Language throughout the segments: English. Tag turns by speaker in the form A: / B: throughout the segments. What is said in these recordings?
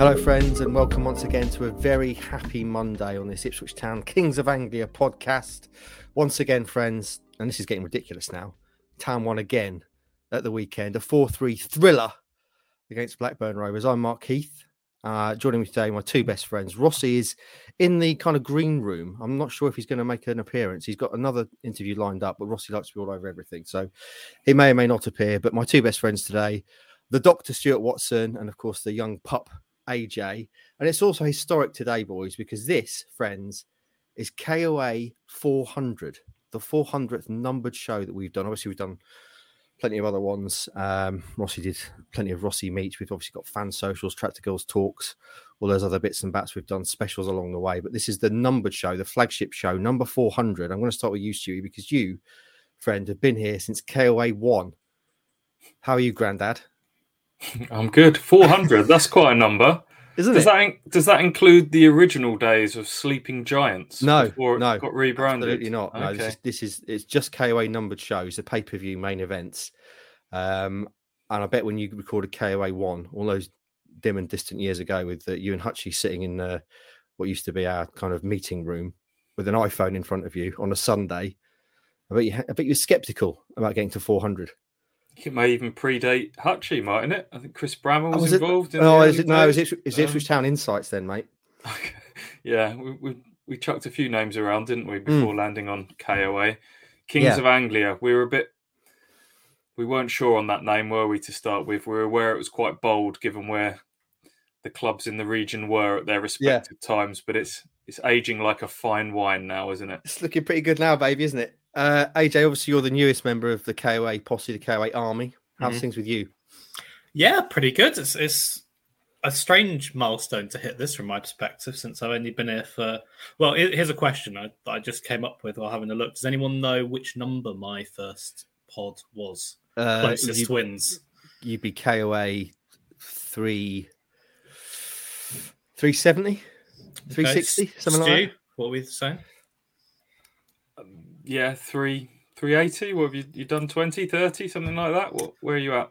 A: Hello, friends, and welcome once again to a very happy Monday on this Ipswich Town Kings of Anglia podcast. Once again, friends, and this is getting ridiculous now. Town won again at the weekend, a 4 3 thriller against Blackburn Rovers. I'm Mark Heath. Uh, joining me today, my two best friends. Rossi is in the kind of green room. I'm not sure if he's going to make an appearance. He's got another interview lined up, but Rossi likes to be all over everything. So he may or may not appear. But my two best friends today, the Dr. Stuart Watson, and of course, the young pup AJ. And it's also historic today, boys, because this, friends, is KOA 400, the 400th numbered show that we've done. Obviously, we've done plenty of other ones. Um, Rossi did plenty of Rossi meets. We've obviously got fan socials, Tractor Girls talks, all those other bits and bats. We've done specials along the way. But this is the numbered show, the flagship show, number 400. I'm going to start with you, Stewie, because you, friend, have been here since KOA 1. How are you, Grandad?
B: I'm good. 400. that's quite a number.
A: Isn't
B: does
A: it?
B: That in- does that include the original days of Sleeping Giants?
A: No,
B: before it
A: no,
B: got rebranded.
A: Absolutely not. No, this, is, this is it's just KOA numbered shows, the pay per view main events. Um, and I bet when you recorded KOA one, all those dim and distant years ago, with uh, you and Hutchie sitting in uh, what used to be our kind of meeting room with an iPhone in front of you on a Sunday, I bet you, I bet you were skeptical about getting to 400.
B: It may even predate Hutchie, mightn't it? I think Chris Brammer was
A: was it-
B: involved. in
A: Oh, is it, no, is it is it Ipswich
B: Um,
A: Town Insights then, mate?
B: yeah, we, we we chucked a few names around, didn't we, before landing on KOA? Kings
A: Hmm. Yeah.
B: of Anglia. We were a bit. We weren't sure on that name, were we, to start with? We were aware it was quite bold, given where the clubs in the region were at their respective times. But it's it's aging like a fine wine now, isn't it?
A: It's looking pretty good now, baby, isn't it? Uh, AJ, obviously you're the newest member of the KOA posse, the KOA army. How's
C: Mhm.
A: things with you?
C: Yeah, pretty good. It's, it's a strange milestone to hit this from my perspective, since I've only been here for. Well, here's a question I, that I just came up with while having a look. Does anyone know which number my first pod was?
A: Uh,
C: Closest
A: you,
C: wins.
A: you'd be KOA three, 370, 360,
C: Okay,
A: something
C: Stu,
A: like that.
C: What were we saying?
B: Yeah, three. 380 what have you, you done 20 30 something like that what where are you at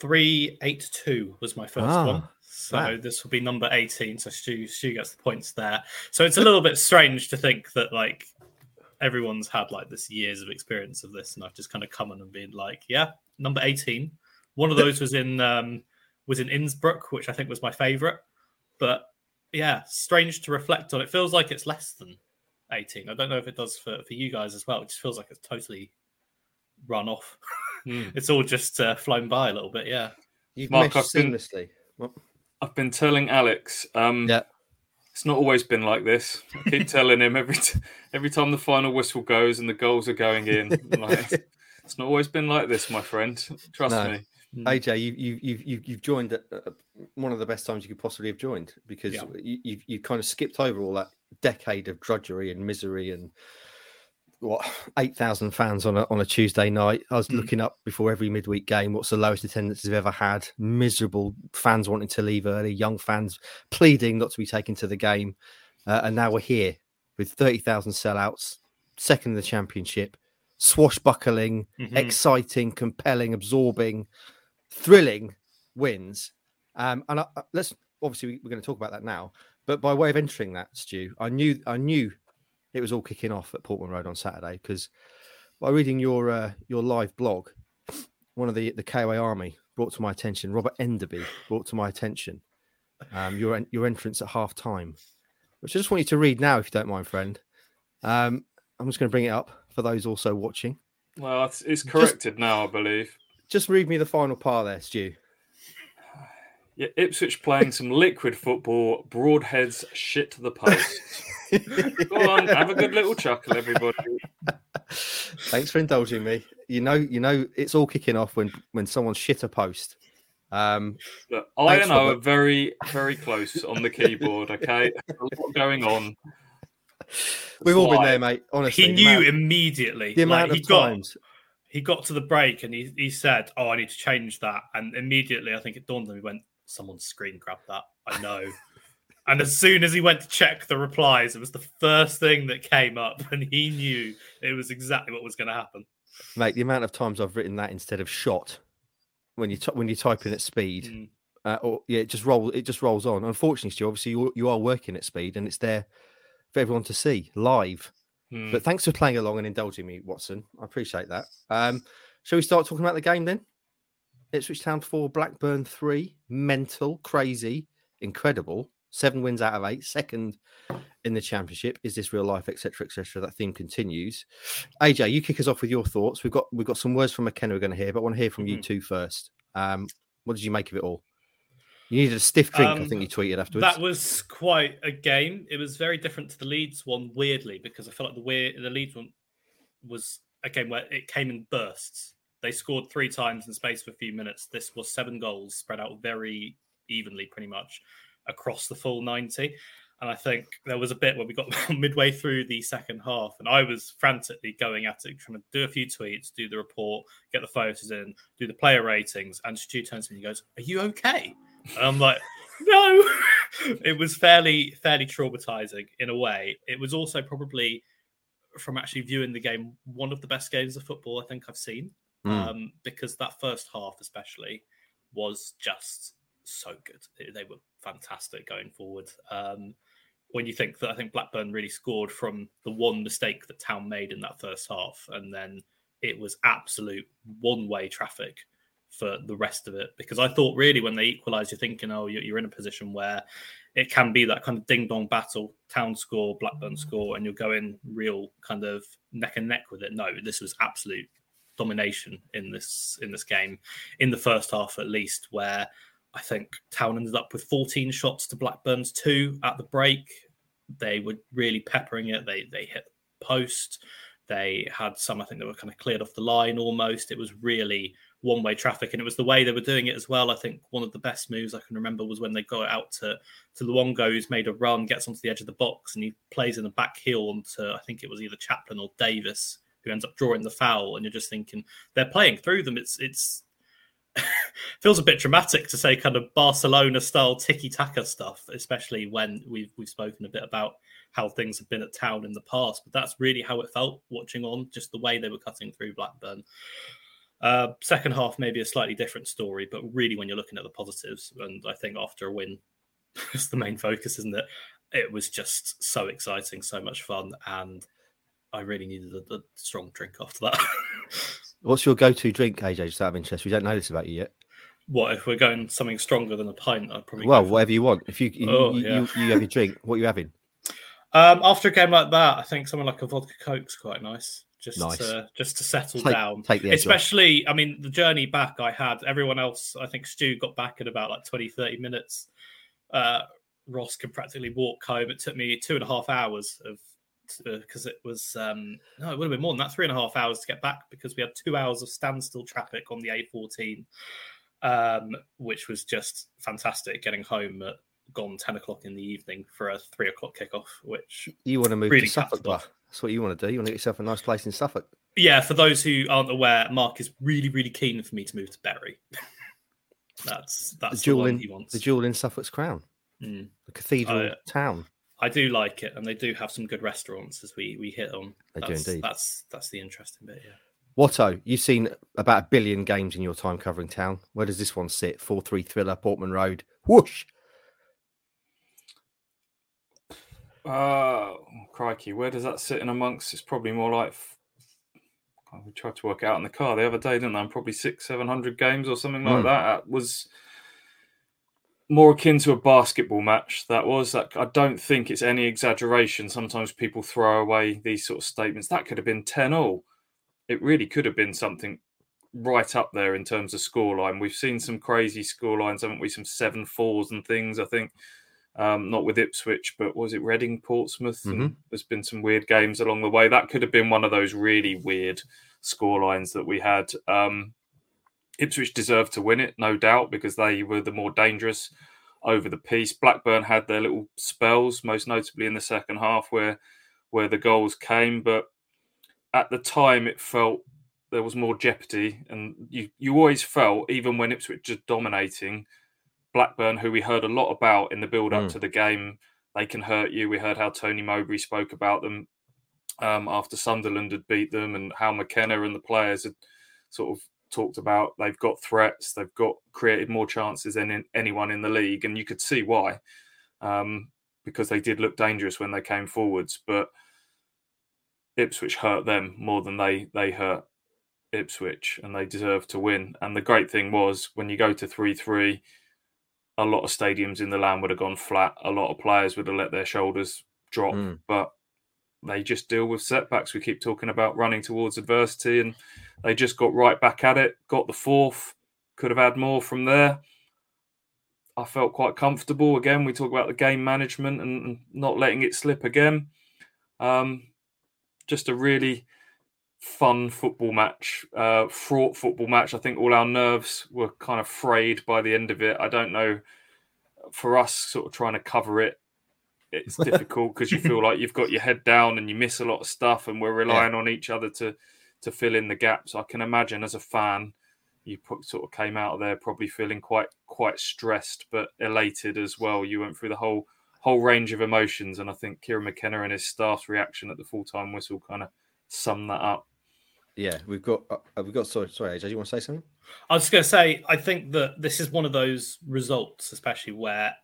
C: 382 was my first
A: Ah,
C: one. So
A: wow.
C: this will be number 18. So Stu, Stu gets the points there. So it's a little bit strange to think that like everyone's had like this years of experience of this, and I've just kind of come in and been like, yeah, number 18. One of those was in um was in Innsbruck, which I think was my favorite. But yeah, strange to reflect on. It feels like it's less than 18. I don't know if it does for, for you guys as well. It just feels like it's totally run off.
B: Hmm.
C: it's all just uh, flown by a little bit. Yeah.
A: You've
B: Mark,
A: meshed
B: I've been-
A: seamlessly. Well,
B: i've been telling alex um
A: Yeah.
B: it's not always been like this i keep telling him every t- every time the final whistle goes and the goals are going in like, it's not always been like this my friend trust
A: No.
B: me
A: AJ, you, you, you've, you've, you've joined at uh, one of the best times you could possibly have joined because
C: Yeah.
A: you, you've, you kind of skipped over all that decade of drudgery and misery and what 8,000 fans on a, on a Tuesday night. I was
C: Mm.
A: looking up before every midweek game what's the lowest attendance they've ever had. Miserable fans wanting to leave early, young fans pleading not to be taken to the game. Uh, and now we're here with 30,000 sellouts, second in the championship, swashbuckling,
C: Mhm.
A: exciting, compelling, absorbing, thrilling wins. Um, and I, let's obviously we- we're going to talk about that now. But by way of entering that, Stu, I knew I knew it was all kicking off at Portman Road on Saturday because by reading your uh, your live blog, one of the the KOA Army brought to my attention. Robert Enderby brought to my attention um, your your entrance at half time, which I just want you to read now, if you don't mind, friend. Um, I'm just going to bring it up for those also watching.
B: well it's, it's corrected now i believe
A: Just read me the final part there, Stu.
B: Yeah, Ipswich playing some liquid football, broadheads shit to the post. Go on, have a good little chuckle, everybody.
A: Thanks for indulging me. You know, you know, it's all kicking off when when someone shit a post. Um,
B: Look, I
A: Thanks,
B: and I are
A: Robert.
B: very, very close on the keyboard. Okay, a lot going on.
A: we've all been there, mate. Honestly,
C: He knew
A: amount-
C: immediately.
A: the
C: like,
A: amount
C: he
A: of
C: got
A: times.
C: he got to the break and he, he said, "Oh, I need to change that." And immediately, I think it dawned on him. He went, "Someone screen grabbed that." I know. and as soon as he went to check the replies, it was the first thing that came up, and he knew it was exactly what was going to happen.
A: mate. The amount of times I've written that instead of shot when you t- when you type in at speed.
C: Mm.
A: uh, or yeah, it just rolls. It just rolls on. Unfortunately, Stu, obviously you, you are working at speed, and it's there for everyone to see live.
B: Hmm.
A: But thanks for playing along and indulging me, Watson. I appreciate that. Um, shall we start talking about the game then? Ipswich Town four, Blackburn three. Mental, crazy, incredible. Seven wins out of eight, second in the championship. Is this real life, etc., etc.? That theme continues. AJ, you kick us off with your thoughts. We've got we've got some words from McKenna we're going to hear, but I want to hear from you
C: Mhm.
A: two first. Um, what did you make of it all? You needed a stiff drink, I
C: Um,
A: think you tweeted afterwards.
C: That was quite a game. It was very different to the Leeds one, weirdly, because I felt like the weird, the Leeds one was a game where it came in bursts. They scored three times in space for a few minutes. This was seven goals spread out very evenly, pretty much across the full ninety. And I think there was a bit where we got midway through the second half, and I was frantically going at it, trying to do a few tweets, do the report, get the photos in, do the player ratings. And Stu turns to me and goes, "Are you okay?" And I'm like, "No." it was fairly fairly traumatizing in a way. It was also probably from actually viewing the game one of the best games of football I think I've seen.
A: Mm.
C: Um, because that first half, especially, was just so good. They- were fantastic going forward. Um, when you think that I think Blackburn really scored from the one mistake that Town made in that first half, and then it was absolute one-way traffic for the rest of it. Because I thought really when they equalised, you're thinking, oh, you're you're in a position where it can be that kind of ding-dong battle, Town score, Blackburn score, and you're going real kind of neck and neck with it. No, this was absolute domination in this in this game in the first half at least where I think Town ended up with 14 shots to Blackburn's two at the break. They were really peppering it. They they hit post. They had some, I think, that were kind of cleared off the line almost. It was really one way traffic, and it was the way they were doing it as well. I think one of the best moves I can remember was when they got out to to Luongo, who's made a run, gets onto the edge of the box, and he plays in the back heel onto I think it was either Chaplin or Davis, who ends up drawing the foul. And you're just thinking they're playing through them. It's it's feels a bit dramatic to say kind of Barcelona style tiki taka stuff, especially when we've we've spoken a bit about how things have been at town in the past. But that's really how it felt watching on, just the way they were cutting through Blackburn. Uh, second half maybe a slightly different story, but really when you're looking at the positives, and I think after a win, it's the main focus, isn't it? It was just so exciting, so much fun, and I really needed a, a strong drink after that.
A: What's your go-to drink, AJ? Just out of interest, we don't know this about you yet.
C: what if we're going something stronger than a pint? I'd probably
A: Well, whatever you want. If you you,
C: Oh,
A: you,
C: yeah.
A: you, you have your drink, what are you having?
C: Um, after a game like that, I think something like a vodka coke's quite nice, just
A: Nice.
C: to just to settle
A: Take,
C: down.
A: take the edge off.
C: Especially, I mean, the journey back I had. Everyone else, I think Stu got back in about like 20, 30 minutes. Uh, Ross could practically walk home. It took me two and a half hours of because it was um no, it would have been more than that, three and a half hours to get back because we had two hours of standstill traffic on the A14, um, which was just fantastic. Getting home at gone 10 o'clock in the evening for a three o'clock kickoff, which
A: You want to move
C: really
A: to Suffolk,
C: capped it off.
A: bruh. That's what you want to do. You want to get yourself a nice place in Suffolk.
C: Yeah, for those who aren't aware, Mark is really, really keen for me to move to Bury. that's
A: The
C: that's the,
A: jewel
C: one
A: in
C: he wants.
A: the jewel in Suffolk's crown,
C: Mm.
A: the cathedral
C: yeah.
A: town.
C: I do like it, and they do have some good restaurants as we we hit on.
A: They do
C: that's,
A: indeed.
C: That's that's the interesting bit. Yeah.
A: Watto, you've seen about a billion games in your time covering town. Where does this one sit? Four three thriller, Portman Road. Whoosh.
B: Uh, crikey, where does that sit in amongst? It's probably more like. We tried to work out in the car the other day, didn't I? I'm Probably six, seven hundred games or something like
A: Mm.
B: that. That was more akin to a basketball match. That was. That, I don't think it's any exaggeration. Sometimes people throw away these sort of statements. That could have been ten all. It really could have been something right up there in terms of scoreline. We've seen some crazy scorelines, haven't we? Some seven fours and things. I think um, not with Ipswich, but was it Reading, Portsmouth? And there's been some weird games along the way. That could have been one of those really weird scorelines that we had. Um, Ipswich deserved to win it, no doubt, because they were the more dangerous over the piece. Blackburn had their little spells, most notably in the second half, where where the goals came, but at the time it felt there was more jeopardy, and you you always felt even when Ipswich was dominating. Blackburn, who we heard a lot about in the build up
A: Mm.
B: to the game, they can hurt you. We heard how Tony Mowbray spoke about them um, after Sunderland had beat them, and how McKenna and the players had sort of talked about. They've got threats. They've got created more chances than in, anyone in the league, and you could see why, um, because they did look dangerous when they came forwards. But Ipswich hurt them more than they they hurt Ipswich, and they deserve to win. And the great thing was when you go to three three, a lot of stadiums in the land would have gone flat. A lot of players would have let their shoulders drop, mm. but they just deal with setbacks. We keep talking about running towards adversity, and they just got right back at it. Got the fourth. Could have had more from there. I felt quite comfortable. Again, we talk about the game management and not letting it slip again. Um, just a really fun football match, uh, fraught football match. I think all our nerves were kind of frayed by the end of it. I don't know. For us, sort of trying to cover it, it's difficult because you feel like you've got your head down and you miss a lot of stuff, and we're relying yeah. on each other to to fill in the gaps. I can imagine as a fan, you put, sort of came out of there probably feeling quite quite stressed, but elated as well. You went through the whole whole range of emotions, and I think Kieran McKenna and his staff's reaction at the full time whistle kind of sum that up.
A: Yeah, we've got uh, we've got sorry sorry AJ, you want to say something?
C: I was just going to say I think that this is one of those results, especially where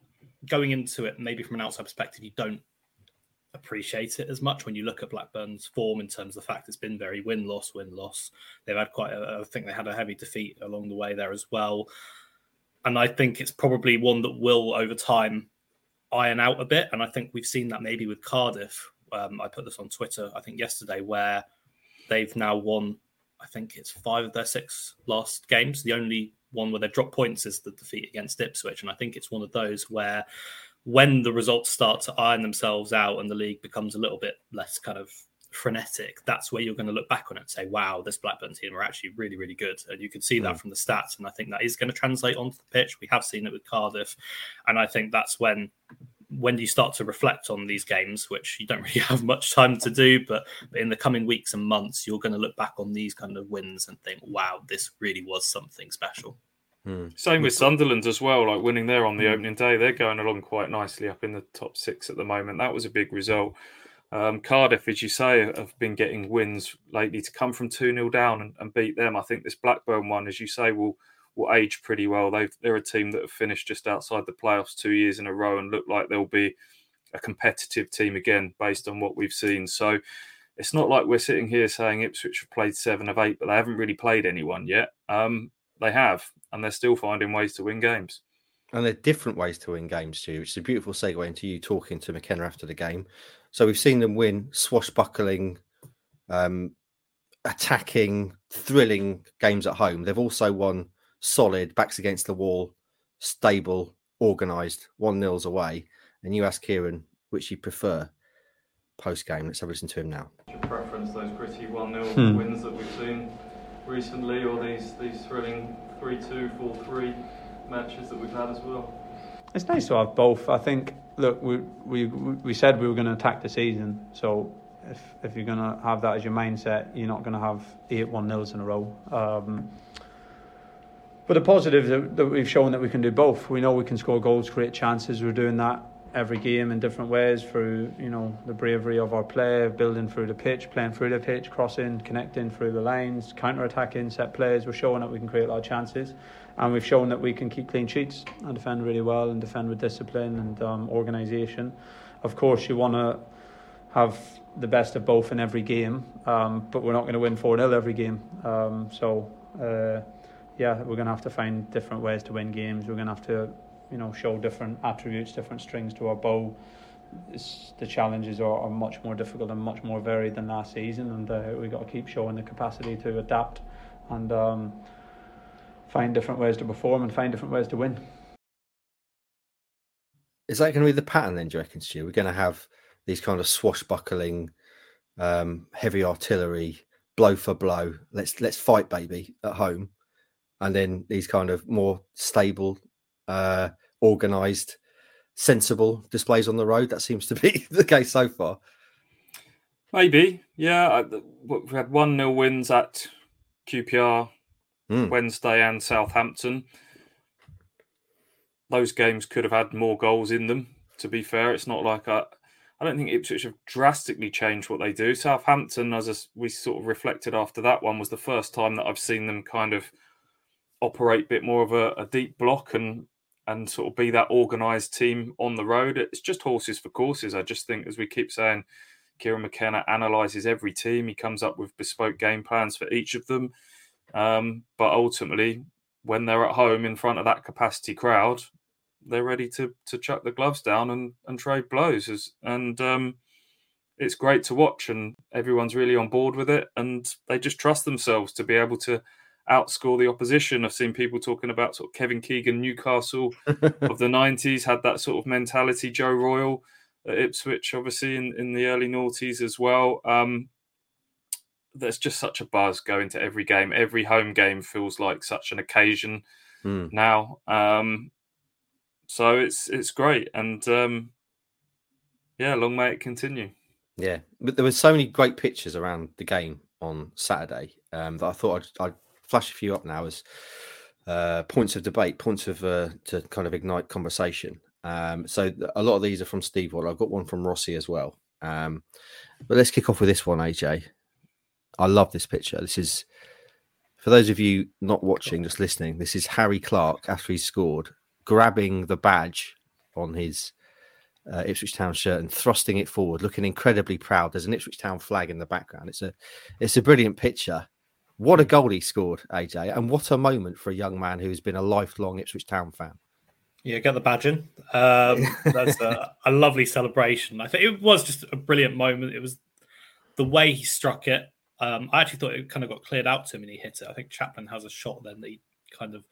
C: going into it, maybe from an outside perspective, you don't appreciate it as much when you look at Blackburn's form in terms of the fact it's been very win loss win loss. They've had quite a, I think they had a heavy defeat along the way there as well, and I think it's probably one that will over time iron out a bit. And I think we've seen that maybe with Cardiff. Um, I put this on Twitter I think yesterday where they've now won. I think it's five of their six last games. The only one where they've dropped points is the defeat against Ipswich, and I think it's one of those where when the results start to iron themselves out and the league becomes a little bit less kind of frenetic, that's where you're going to look back on it and say, wow, this Blackburn team are actually really, really good. And you can see that mm. from the stats. And I think that is going to translate onto the pitch. We have seen it with Cardiff. And I think that's when when you start to reflect on these games, which you don't really have much time to do, but in the coming weeks and months, you're going to look back on these kind of wins and think, wow, this really was something special.
B: Hmm. Same with Sunderland as well, like winning there on the hmm. opening day. They're going along quite nicely up in the top six at the moment. That was a big result. Um, Cardiff, as you say, have been getting wins lately to come from 2 0 down and, and, beat them. I think this Blackburn one, as you say, will will age pretty well. they they're a team that have finished just outside the playoffs two years in a row and look like they'll be a competitive team again based on what we've seen. So it's not like we're sitting here saying Ipswich have played seven of eight, but they haven't really played anyone yet. Um, they have, and they're still finding ways to win games.
A: And they're different ways to win games too, which is a beautiful segue into you talking to McKenna after the game. So we've seen them win swashbuckling, um, attacking, thrilling games at home. They've also won solid, backs against the wall, stable, organised, one nils away. And you ask Kieran which you prefer post game. Let's have a listen to him now.
B: Your preference those gritty one 0 hmm. wins that we've seen recently, or these these thrilling 3-2, 4-3 matches that we've had as well?
D: It's nice to have both. I think. Look, we we we said we were going to attack the season, so if if you're going to have that as your mindset, you're not going to have eight one nils in a row. Um, but the positive that, that we've shown that we can do both. We know we can score goals, create chances. We're doing that every game in different ways through you know the bravery of our play, building through the pitch, playing through the pitch, crossing, connecting through the lines, counter attacking, set plays. We're showing that we can create a lot of chances, and we've shown that we can keep clean sheets and defend really well and defend with discipline and um, organisation. Of course, you want to have the best of both in every game, um, but we're not going to win 4 0 every game. Um, so, uh, yeah, we're going to have to find different ways to win games. We're going to have to you know show different attributes, different strings to our bow. It's, the challenges are, are, much more difficult and much more varied than last season, and uh, we've got to keep showing the capacity to adapt and um, find different ways to perform and find different ways to win.
A: Is that going to be the pattern then, do you reckon, Stu? We're going to have these kind of swashbuckling, um, heavy artillery, blow for blow. Let's let's fight, baby, at home, and then these kind of more stable, uh, organised, sensible displays on the road. That seems to be the case so far.
B: Maybe, yeah. We had one nil wins at QPR mm. Wednesday and Southampton. Those games could have had more goals in them. To be fair, it's not like I. I don't think Ipswich have drastically changed what they do. Southampton, as we sort of reflected after that one, was the first time that I've seen them kind of operate a bit more of a, a deep block and and sort of be that organised team on the road. It's just horses for courses. I just think, as we keep saying, Kieran McKenna analyses every team. He comes up with bespoke game plans for each of them. Um, but ultimately, when they're at home in front of that capacity crowd, they're ready to to chuck the gloves down and and trade blows. As, and um, it's great to watch, and everyone's really on board with it, and they just trust themselves to be able to outscore the opposition. I've seen people talking about sort of Kevin Keegan, Newcastle of the '90s had that sort of mentality. Joe Royle at Ipswich, obviously in, in the early noughties as well. Um, there's just such a buzz going to every game. Every home game feels like such an occasion mm. now. Um, so it's it's great, and um, yeah, long may it continue.
A: Yeah, but there were so many great pictures around the game on Saturday um, that I thought I'd, I'd, flash a few up now as uh, points of debate, points of uh, to kind of ignite conversation. Um, so a lot of these are from Steve Waller. I've got one from Rossi as well. Um, but let's kick off with this one, AJ. I love this picture. This is for those of you not watching, just listening. This is Harry Clarke after he scored, grabbing the badge on his uh, Ipswich Town shirt and thrusting it forward, looking incredibly proud. There's an Ipswich Town flag in the background. It's a it's a brilliant picture. What a goal he scored, AJ, and what a moment for a young man who's been a lifelong Ipswich Town fan.
C: Yeah, get the badge in. Um, that's a, a, lovely celebration. I think it was just a brilliant moment. It was the way he struck it. Um, I actually thought it kind of got cleared out to him and he hit it. I think Chaplin has a shot then that he kind of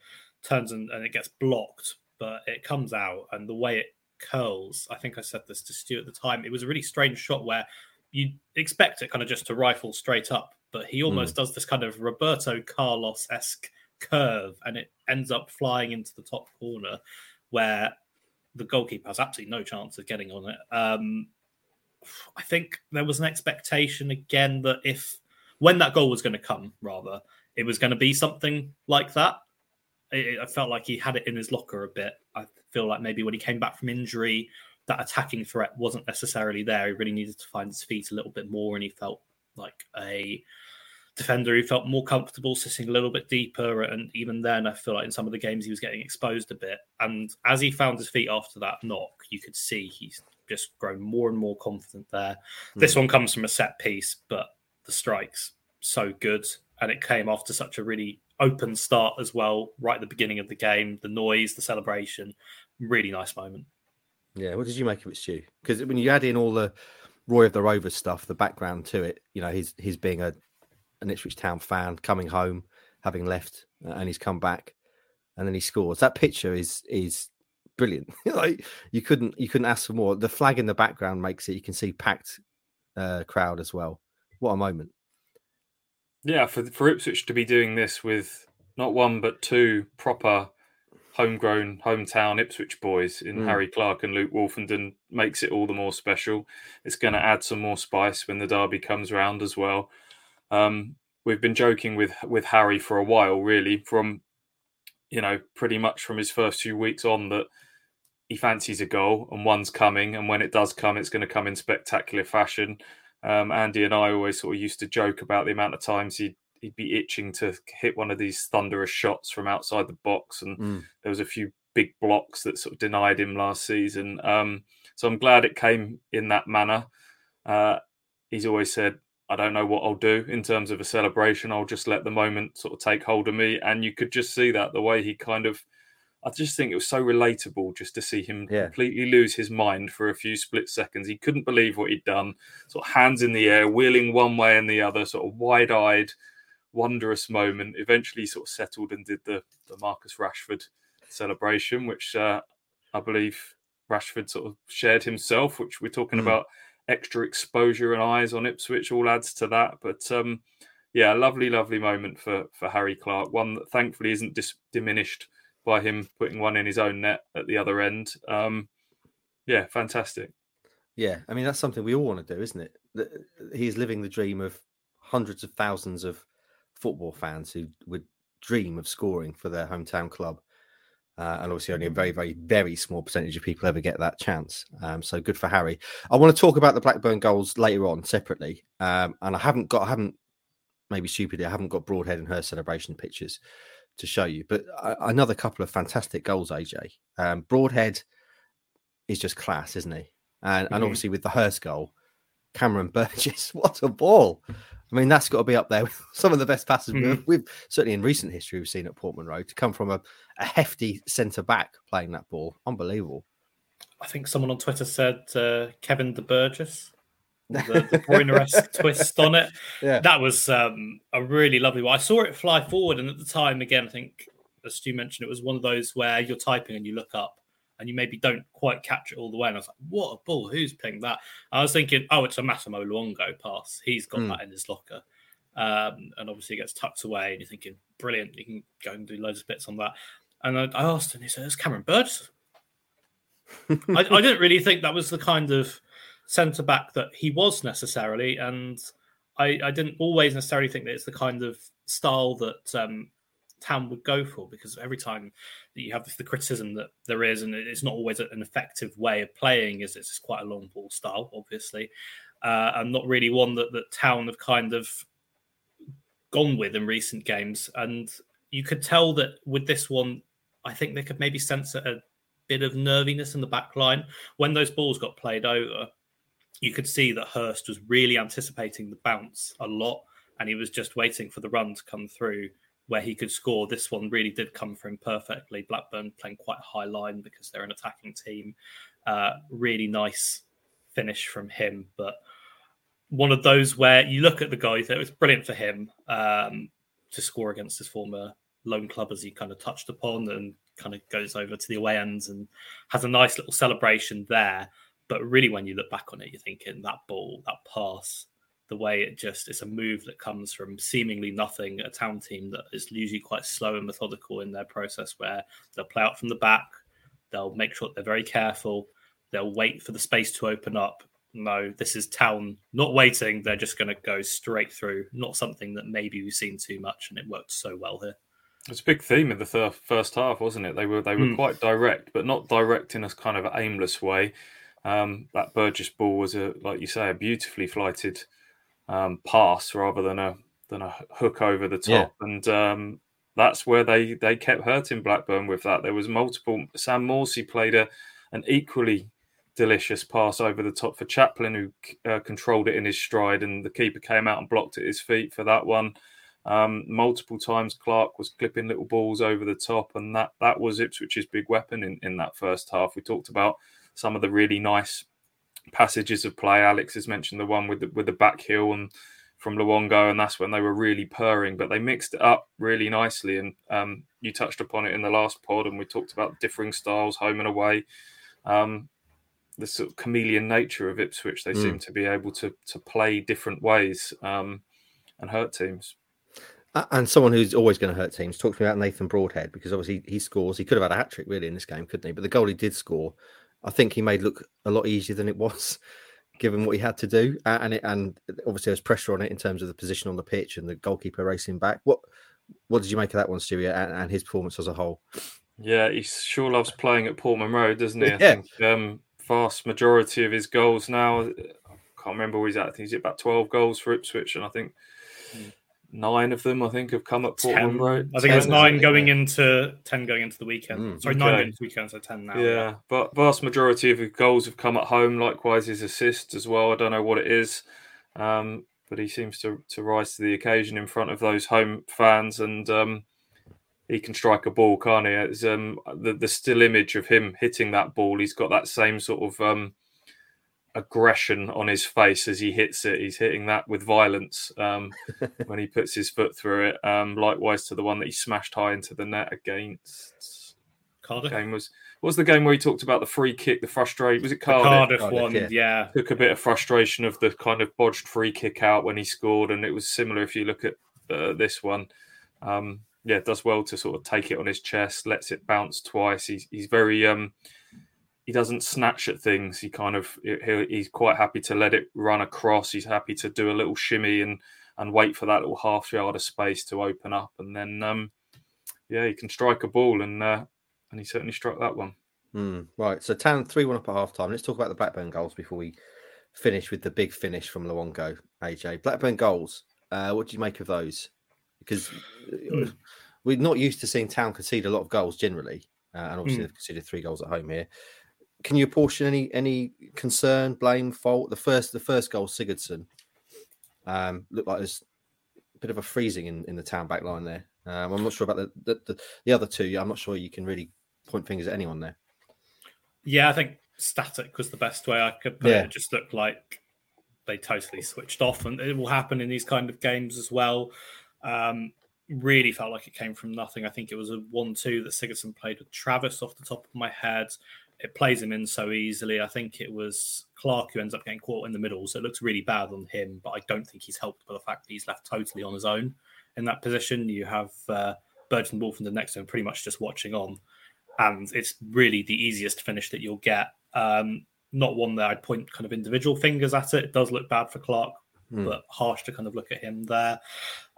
C: turns and, and it gets blocked, but it comes out and the way it curls. I think I said this to Stu at the time. It was a really strange shot where you expect it kind of just to rifle straight up, but he almost mm. does this kind of Roberto Carlos esque curve and it ends up flying into the top corner where the goalkeeper has absolutely no chance of getting on it. Um, I think there was an expectation again that if when that goal was going to come, rather, it was going to be something like that. It, I felt like he had it in his locker a bit. I feel like maybe when he came back from injury, that attacking threat wasn't necessarily there. He really needed to find his feet a little bit more, and he felt like a defender who felt more comfortable sitting a little bit deeper. And even then, I feel like in some of the games he was getting exposed a bit. And as he found his feet after that knock, you could see he's just grown more and more confident there. Mm. This one comes from a set piece, but the strikes so good. And it came after such a really open start as well, right at the beginning of the game. The noise, the celebration, really nice moment.
A: Yeah, what did you make of it, Stu? Because when you add in all the Roy of the Rovers stuff, the background to it, you know, he's he's being a an Ipswich Town fan coming home, having left, uh, and he's come back, and then he scores. That picture is is brilliant. like you couldn't you couldn't ask for more. The flag in the background makes it. You can see packed uh, crowd as well. What a moment!
B: Yeah, for for Ipswich to be doing this with not one but two proper homegrown hometown Ipswich boys in mm. Harry Clarke and Luke Woolfenden makes it all the more special. It's going to add some more spice when the derby comes round as well. Um, we've been joking with with Harry for a while, really, from you know pretty much from his first few weeks on that he fancies a goal and one's coming, and when it does come, it's going to come in spectacular fashion. Um, Andy and I always sort of used to joke about the amount of times he'd he'd be itching to hit one of these thunderous shots from outside the box, and mm. there was a few big blocks that sort of denied him last season. Um, so I'm glad it came in that manner. Uh, he's always said I don't know what I'll do in terms of a celebration. I'll just let the moment sort of take hold of me. And you could just see that the way he kind of, I just think it was so relatable just to see him yeah. completely lose his mind for a few split seconds. He couldn't believe what he'd done, sort of hands in the air, wheeling one way and the other, sort of wide eyed, wondrous moment. Eventually, sort of settled and did the, the Marcus Rashford celebration, which uh, I believe Rashford sort of shared himself, which we're talking mm. about extra exposure and eyes on Ipswich all adds to that. But um, yeah, a lovely, lovely moment for for Harry Clarke. One that thankfully isn't dis- diminished by him putting one in his own net at the other end. Um, yeah, fantastic.
A: Yeah, I mean that's something we all want to do, isn't it? He's living the dream of hundreds of thousands of football fans who would dream of scoring for their hometown club. Uh, and obviously, only a very, very, very small percentage of people ever get that chance. Um, so good for Harry. I want to talk about the Blackburn goals later on separately. Um, and I haven't got, I haven't, maybe stupidly, I haven't got Broadhead and her celebration pictures to show you. But uh, another couple of fantastic goals, AJ. Um, Broadhead is just class, isn't he? And, mm-hmm. and obviously with the Hirst goal, Cameron Burgess, what a ball! I mean, that's got to be up there with some of the best passes mm-hmm. we've, we've, certainly in recent history we've seen at Portman Road to come from a, a hefty centre back playing that ball. Unbelievable.
C: I think someone on Twitter said uh, Kevin De Burgess. The, the Bruyne twist on it. Yeah. That was um, a really lovely one. I saw it fly forward, and at the time, again, I think as Stu mentioned, it was one of those where you're typing and you look up and you maybe don't quite catch it all the way. And I was like, what a ball! Who's pinged that? I was thinking, oh, it's a Massimo Luongo pass. He's got mm. that in his locker. Um, and obviously it gets tucked away, and you're thinking, brilliant, you can go and do loads of bits on that. And I, I asked him, he said, it's Cameron Burgess. I, I didn't really think that was the kind of centre back that he was necessarily. And I, I, didn't always necessarily think that it's the kind of style that um, Town would go for because every time that you have the criticism that there is, and it's not always an effective way of playing, is it's quite a long ball style, obviously, uh, and not really one that that Town have kind of gone with in recent games. And you could tell that with this one, I think they could maybe sense a bit of nerviness in the back line when those balls got played over. You could see that Hirst was really anticipating the bounce a lot, and he was just waiting for the run to come through where he could score. This one really did come for him perfectly. Blackburn playing quite a high line because they're an attacking team. Uh, really nice finish from him, but one of those where you look at the guy, it was brilliant for him um, to score against his former loan club, as he kind of touched upon, and kind of goes over to the away ends and has a nice little celebration there. But really, when you look back on it, you're thinking that ball, that pass, the way it just it's a move that comes from seemingly nothing a town team that is usually quite slow and methodical in their process where they'll play out from the back they'll make sure they're very careful they'll wait for the space to open up no this is town not waiting they're just going to go straight through not something that maybe we've seen too much and it worked so well here
B: it's a big theme in the thir- first half, wasn't it? They were they were mm. quite direct, but not direct in a kind of aimless way. Um, that Burgess ball was a, like you say, a beautifully flighted um, pass rather than a than a hook over the top, yeah. and um, that's where they they kept hurting Blackburn with that. There was multiple. Sam Morsy played a an equally delicious pass over the top for Chaplin, who uh, controlled it in his stride, and the keeper came out and blocked at his feet for that one. Um, multiple times, Clarke was clipping little balls over the top, and that that was Ipswich's big weapon in, in that first half. We talked about some of the really nice passages of play. Alex has mentioned the one with the with the back heel and from Luongo, and that's when they were really purring. But they mixed it up really nicely, and um, you touched upon it in the last pod, and we talked about differing styles, home and away. Um, the sort of chameleon nature of Ipswich, they mm. seem to be able to to play different ways um, and hurt teams.
A: And someone who's always going to hurt teams. Talk to me about Nathan Broadhead because obviously he scores. He could have had a hat trick really in this game, couldn't he? But the goal he did score I think he made look a lot easier than it was, given what he had to do, and it, and obviously there's pressure on it in terms of the position on the pitch and the goalkeeper racing back. What what did you make of that one, Stewie, and, and his performance as a whole?
B: Yeah, he sure loves playing at Portman Road, doesn't he? I yeah. think um, vast majority of his goals now. I can't remember where he's at. I think he's at about twelve goals for Ipswich, and I think. Mm nine of them, I think, have come at Portman Road.
C: I think it's nine going into ten going into the weekend. Mm, Sorry, okay. nine going into the weekend, so ten now.
B: Yeah, yeah, but vast majority of his goals have come at home. Likewise, his assists as well. I don't know what it is, um, but he seems to to rise to the occasion in front of those home fans, and um, he can strike a ball, can't he? It's um, the the still image of him hitting that ball. He's got that same sort of um, aggression on his face as he hits it. He's hitting that with violence um, when he puts his foot through it. Um, likewise to the one that he smashed high into the net against
C: Cardiff.
B: Game was what was the game where he talked about the free kick, the frustration? Was it Cardiff?
C: The Cardiff, Cardiff one, yeah. yeah.
B: Took a bit of frustration of the kind of bodged free kick out when he scored, and it was similar if you look at uh, this one. Um, yeah, does well to sort of take it on his chest, lets it bounce twice. He's he's very um, he doesn't snatch at things. He kind of he, he's quite happy to let it run across. He's happy to do a little shimmy and and wait for that little half yard of space to open up, and then um, yeah, he can strike a ball. And uh, and he certainly struck that one.
A: Mm, right. So Town 3 1 up at half time. Let's talk about the Blackburn goals before we finish with the big finish from Luongo, AJ. Blackburn goals. Uh, what do you make of those? Because mm. we're not used to seeing Town concede a lot of goals generally. Uh, and obviously, mm. they've conceded three goals at home here. Can you apportion any any concern, blame, fault? The first the first goal, Sigurdsson, um, looked like there's a bit of a freezing in, in the town back line there. Um, I'm not sure about the, the, the, the other two. I'm not sure you can really point fingers at anyone there.
C: Yeah, I think static was the best way I could put yeah. it. It just looked like they totally switched off, and it will happen in these kind of games as well. Um, really felt like it came from nothing. I think it was a one-two that Sigurdsson played with Travis off the top of my head. It plays him in so easily. I think it was Clarke who ends up getting caught in the middle, so it looks really bad on him. But I don't think he's helped by the fact that he's left totally on his own in that position. You have uh, Burton Wolf in the next one, pretty much just watching on and it's really the easiest finish that you'll get. Um, not one that I'd point kind of individual fingers at it. It does look bad for Clarke, mm. but harsh to kind of look at him there.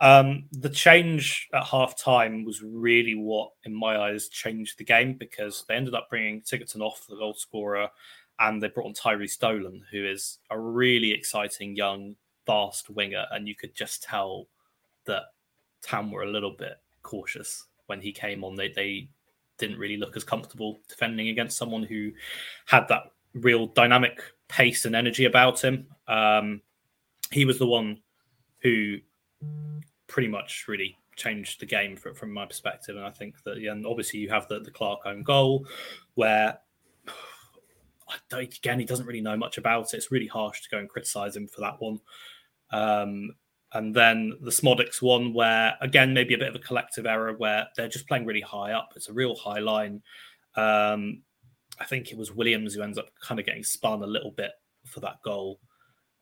C: Um, the change at half time was really what, in my eyes, changed the game because they ended up bringing Sigurdsson off the goal scorer and they brought on Tyrhys Dolan, who is a really exciting young, fast winger. And you could just tell that Tam were a little bit cautious when he came on. They, they didn't really look as comfortable defending against someone who had that real dynamic pace and energy about him. Um, he was the one who pretty much really changed the game for, from my perspective. And I think that, yeah, and obviously you have the, the Clarke own goal where again, he doesn't really know much about it. It's really harsh to go and criticize him for that one. Um, and then the Szmodics one, where again maybe a bit of a collective error, where they're just playing really high up. It's a real high line. Um, I think it was Williams who ends up kind of getting spun a little bit for that goal,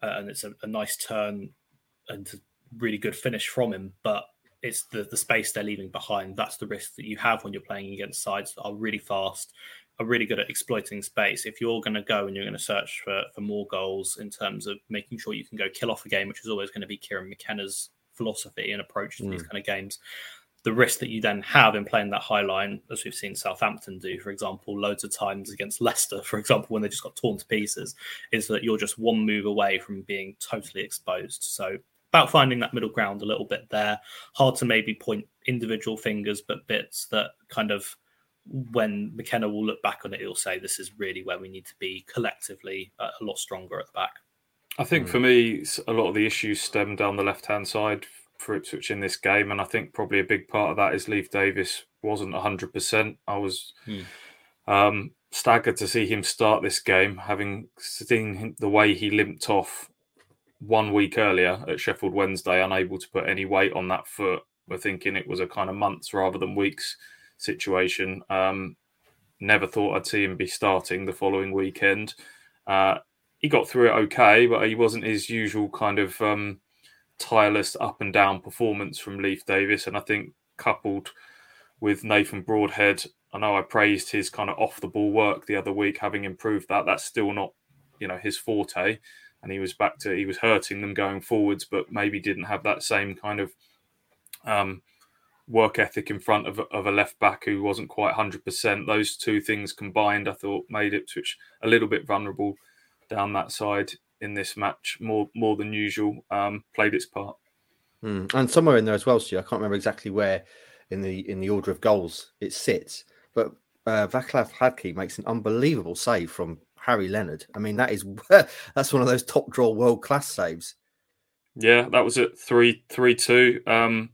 C: uh, and it's a, a, nice turn and a really good finish from him. But it's the the space they're leaving behind. That's the risk that you have when you're playing against sides that are really fast, are really good at exploiting space. If you're going to go and you're going to search for, for more goals in terms of making sure you can go kill off a game, which is always going to be Kieran McKenna's philosophy and approach to mm. these kind of games, the risk that you then have in playing that high line, as we've seen Southampton do, for example, loads of times against Leicester, for example, when they just got torn to pieces, is that you're just one move away from being totally exposed. So about finding that middle ground a little bit there. Hard to maybe point individual fingers, but bits that kind of when McKenna will look back on it, he'll say this is really where we need to be collectively uh, a lot stronger at the back.
B: I think mm. for me, a lot of the issues stem down the left hand side for Ipswich in this game, and I think probably a big part of that is Leif Davis wasn't hundred percent. I was mm. um, staggered to see him start this game, having seen the way he limped off one week earlier at Sheffield Wednesday, unable to put any weight on that foot. We're thinking it was a kind of months rather than weeks situation. Um, never thought I'd see him be starting the following weekend. Uh, he got through it okay, but he wasn't his usual kind of um, tireless up and down performance from Leif Davis. And I think coupled with Nathan Broadhead, I know I praised his kind of off the ball work the other week, having improved that. That's still not, you know, his forte. And he was back to he was hurting them going forwards, but maybe didn't have that same kind of um, work ethic in front of, of a left back who wasn't quite 100%. Those two things combined, I thought, made Ipswich a little bit vulnerable down that side in this match, more more than usual. Um, played its part.
A: Mm. And somewhere in there as well, Stu, I can't remember exactly where in the in the order of goals it sits, but uh, Vaclav Hladky makes an unbelievable save from Harry Leonard. I mean, that is that's one of those top draw world class saves.
B: Yeah, that was at three three two. Um,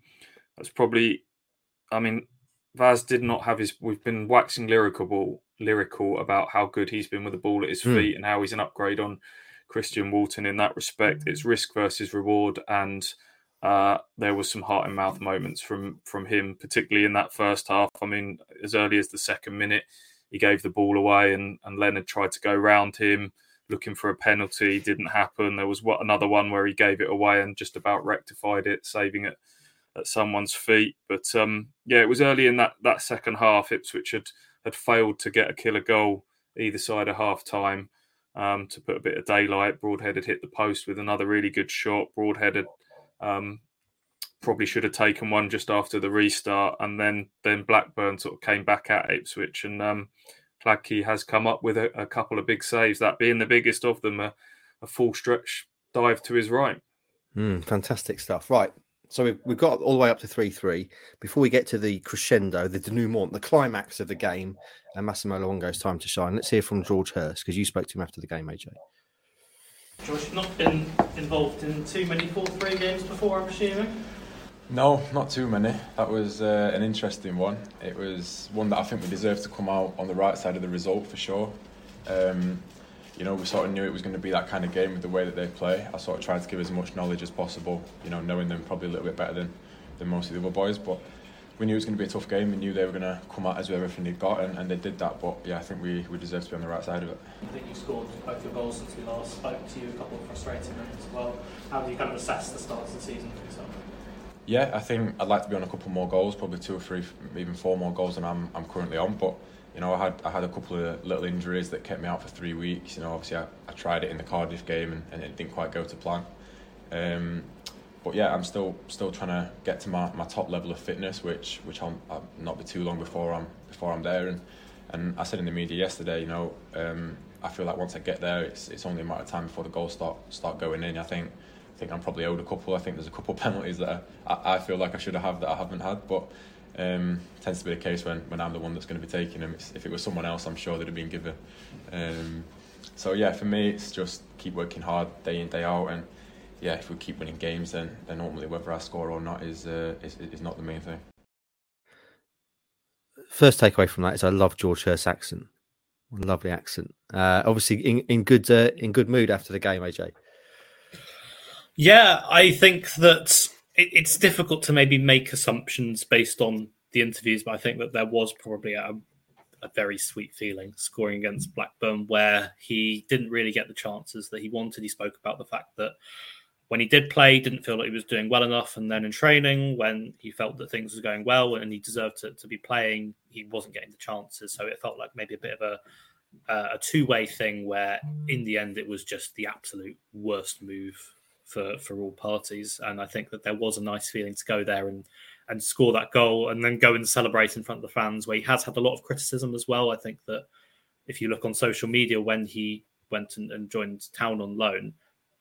B: that's probably, I mean, Vaz did not have his. We've been waxing lyrical, lyrical about how good he's been with the ball at his mm. feet and how he's an upgrade on Christian Walton in that respect. It's risk versus reward, and uh, there was some heart and mouth moments from from him, particularly in that first half. I mean, as early as the second minute, he gave the ball away, and and Leonard tried to go round him, looking for a penalty. Didn't happen. There was what another one where he gave it away and just about rectified it, saving it at someone's feet. But um, yeah, it was early in that that second half. Ipswich had had failed to get a killer goal either side of half time. Um, to put a bit of daylight, Broadhead had hit the post with another really good shot. Broadhead um, probably should have taken one just after the restart, and then then Blackburn sort of came back at Ipswich, and um, Hladky has come up with a, a, couple of big saves, that being the biggest of them, a, a full stretch dive to his right.
A: Mm, fantastic stuff. Right. So we've, we've got all the way up to 3 3. Before we get to the crescendo, the denouement, the climax of the game, and Massimo Luongo's time to shine, let's hear from George Hirst because you spoke to him after the game, AJ.
C: George, you've not been involved in too many 4 3 games before, I'm assuming?
E: No, not too many. That was uh, an interesting one. It was one that I think we deserved to come out on the right side of the result for sure. Um, you know, we sort of knew it was going to be that kind of game with the way that they play. I sort of tried to give as much knowledge as possible, you know, knowing them probably a little bit better than, than most of the other boys. But we knew it was going to be a tough game. We knew they were going to come out as with everything they'd got, and, and they did that. But yeah, I think we, we deserve to be on the right side of it.
C: I think you scored both your goals since we last spoke to you, a couple of frustrating moments as well. How do you kind of assess the start of the season for yourself?
E: Yeah, I think I'd like to be on a couple more goals, probably two or three, even four more goals than I'm, I'm currently on. But you know, I had I had a couple of little injuries that kept me out for three weeks. You know, obviously I, I tried it in the Cardiff game and, and it didn't quite go to plan. Um, but yeah, I'm still still trying to get to my, my top level of fitness, which which I'll, I'll not be too long before I'm before I'm there. And and I said in the media yesterday, you know, um, I feel like once I get there, it's it's only a matter of time before the goals start start going in. I think I think I'm probably owed a couple. I think there's a couple of penalties that I, I feel like I should have had that I haven't had, but um, tends to be the case when, when I'm the one that's going to be taking them. It's, if it was someone else, I'm sure they'd have been given. Um, so yeah, for me, it's just keep working hard day in day out, and yeah, if we keep winning games, then then normally whether I score or not is uh, is, is not the main thing.
A: First takeaway from that is I love George Hirst's accent. Lovely accent. Uh, obviously in in good uh, in good mood after the game, AJ.
C: Yeah, I think that it, it's difficult to maybe make assumptions based on the interviews, but I think that there was probably a, a very sweet feeling scoring against Blackburn where he didn't really get the chances that he wanted. He spoke about the fact that when he did play, he didn't feel that he was doing well enough. And then in training, when he felt that things were going well and he deserved to, to be playing, he wasn't getting the chances. So it felt like maybe a bit of a uh, a two way thing where in the end it was just the absolute worst move for for all parties. And I think that there was a nice feeling to go there and and score that goal and then go and celebrate in front of the fans. Where he has had a lot of criticism as well. I think that if you look on social media when he went and, and joined Town on loan,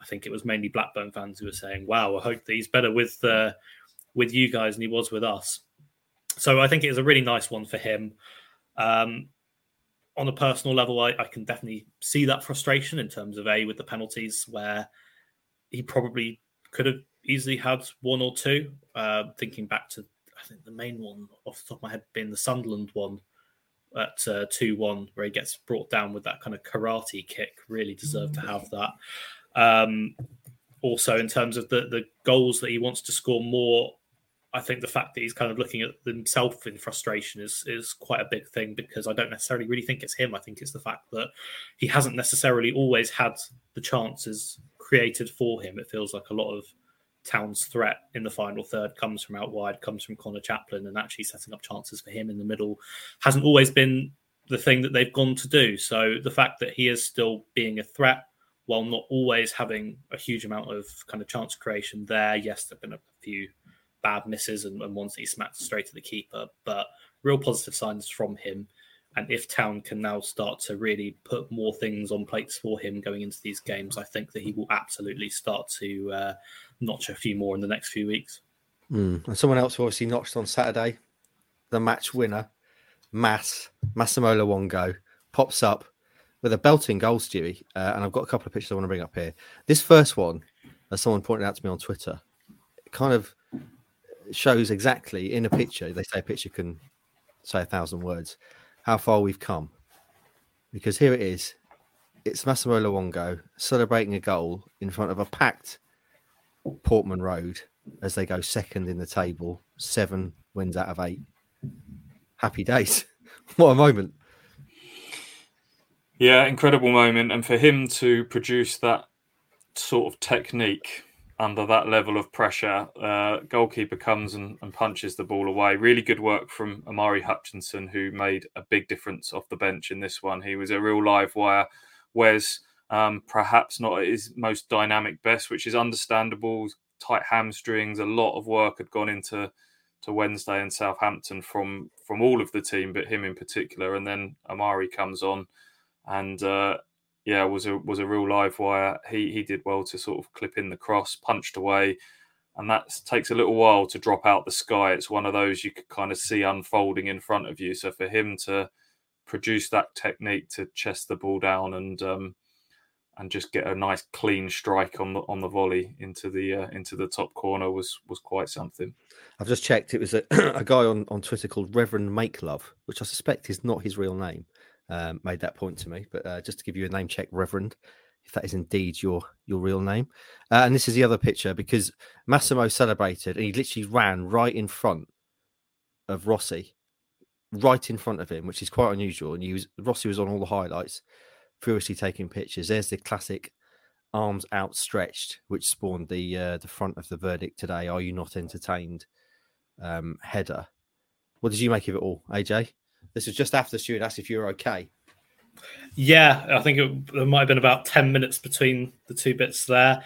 C: I think it was mainly Blackburn fans who were saying, "Wow, I hope that he's better with uh, with you guys than he was with us." So I think it was a really nice one for him. Um, on a personal level, I, I, can definitely see that frustration in terms of a with the penalties where he probably could have easily had one or two. Uh, thinking back to, I think the main one off the top of my head being the Sunderland one at uh, 2 1, where he gets brought down with that kind of karate kick. Really deserved to have that. Um, also, in terms of the, the goals that he wants to score more, I think the fact that he's kind of looking at himself in frustration is is quite a big thing because I don't necessarily really think it's him. I think it's the fact that he hasn't necessarily always had the chances created for him. It feels like a lot of Town's threat in the final third comes from out wide, comes from Conor Chaplin, and actually setting up chances for him in the middle hasn't always been the thing that they've gone to do. So the fact that he is still being a threat while not always having a huge amount of kind of chance creation there, yes, there've been a few bad misses and, and ones that he smacked straight to the keeper, but real positive signs from him. And if Town can now start to really put more things on plates for him going into these games, I think that he will absolutely start to uh, notch a few more in the next few weeks.
A: Mm. And someone else obviously notched on Saturday, the match winner, Mass, Massimo Luongo, pops up with a belting goal, Stewie. Uh, and I've got a couple of pictures I want to bring up here. This first one, as someone pointed out to me on Twitter, kind of shows exactly in a picture. They say a picture can say a thousand words how far we've come. Because here it is. It's Massimo Luongo celebrating a goal in front of a packed Portman Road as they go second in the table, seven wins out of eight. Happy days. what a moment.
B: Yeah, incredible moment. And for him to produce that sort of technique under that level of pressure, uh, goalkeeper comes and, and, punches the ball away. Really good work from Omari Hutchinson, who made a big difference off the bench in this one. He was a real live wire. Wes, um, perhaps not his most dynamic best, which is understandable. tight hamstrings. A lot of work had gone into to Wednesday and Southampton from from all of the team, but him in particular. And then Omari comes on, and uh, yeah, was a was a real live wire. He he did well to sort of clip in the cross, punched away, and that takes a little while to drop out the sky. It's one of those you could kind of see unfolding in front of you. So for him to produce that technique to chest the ball down and um, and just get a nice clean strike on the on the volley into the uh, into the top corner was was quite something.
A: I've just checked. It was a, a guy on, on Twitter called Reverend Make Love, which I suspect is not his real name. Um, made that point to me, but uh, just to give you a name check, Reverend, if that is indeed your your real name. Uh, and this is the other picture because Massimo celebrated and he literally ran right in front of Rossi, right in front of him, which is quite unusual. And he was Rossi was on all the highlights furiously taking pictures. There's the classic arms outstretched, which spawned the uh, the front of the verdict today. Are you not entertained? Um, header. What did you make of it all, AJ? This was just after Stuart asked if you were okay.
C: Yeah, I think it, there might have been about ten minutes between the two bits there.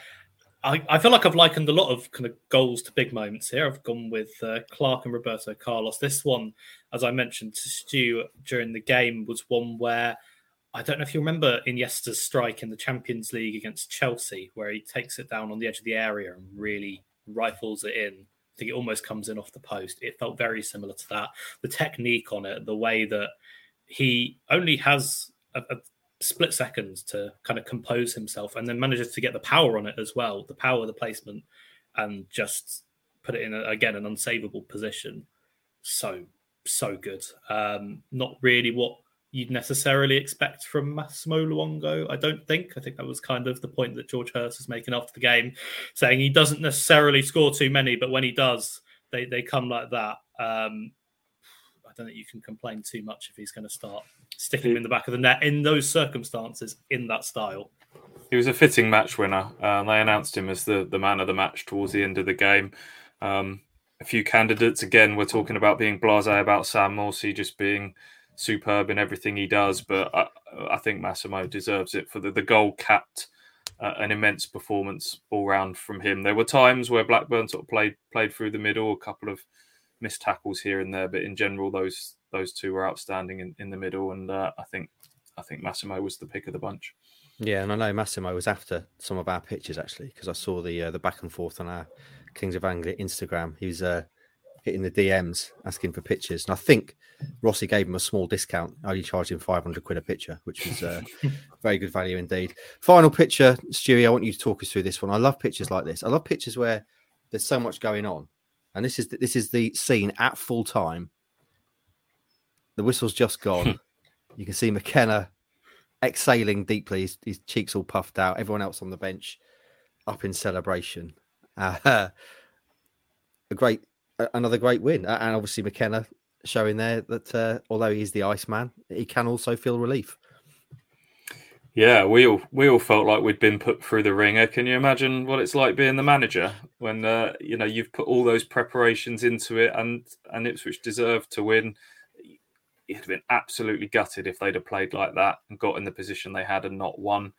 C: I, I feel like I've likened a lot of kind of goals to big moments here. I've gone with uh, Clarke and Roberto Carlos. This one, as I mentioned to Stu during the game, was one where I don't know if you remember Iniesta's strike in the Champions League against Chelsea, where he takes it down on the edge of the area and really rifles it in. I think it almost comes in off the post. It felt very similar to that. The technique on it, the way that he only has a, a split seconds to kind of compose himself and then manages to get the power on it as well the power, of the placement, and just put it in, a, again, an unsavable position. So, so good. Um, not really what you'd necessarily expect from Massimo Luongo. I don't think. I think that was kind of the point that George Hirst was making after the game, saying he doesn't necessarily score too many, but when he does, they, they come like that. Um, I don't think you can complain too much if he's going to start sticking him in the back of the net in those circumstances, in that style.
B: He was a fitting match winner. Uh, they announced him as the, the man of the match towards the end of the game. Um, a few candidates, again, we're talking about being blase about Sam Morsy just being superb in everything he does, but I, I think Massimo deserves it for the, the goal capped uh, an immense performance all round from him. There were times where Blackburn sort of played played through the middle, a couple of missed tackles here and there, but in general, those those two were outstanding in, in the middle, and uh, I think I think Massimo was the pick of the bunch.
A: Yeah, and I know Massimo was after some of our pictures actually because I saw the uh, the back and forth on our Kings of Anglia Instagram. He was uh, hitting the DMs asking for pictures. And I think Rossi gave him a small discount. Only charged him 500 quid a picture, which was uh, very good value indeed. Final picture, Stewie, I want you to talk us through this one. I love pictures like this. I love pictures where there's so much going on. And this is the, this is the scene at full time. The whistle's just gone. you can see McKenna exhaling deeply, his, his, cheeks all puffed out. Everyone else on the bench up in celebration. Uh, a great another great win, and obviously McKenna showing there that uh, although he's the Iceman, he can also feel relief.
B: Yeah, we all we all felt like we'd been put through the ringer. Can you imagine what it's like being the manager when uh, you know you've put all those preparations into it, and and Ipswich deserved to win. It'd have been absolutely gutted if they'd have played like that and got in the position they had and not won,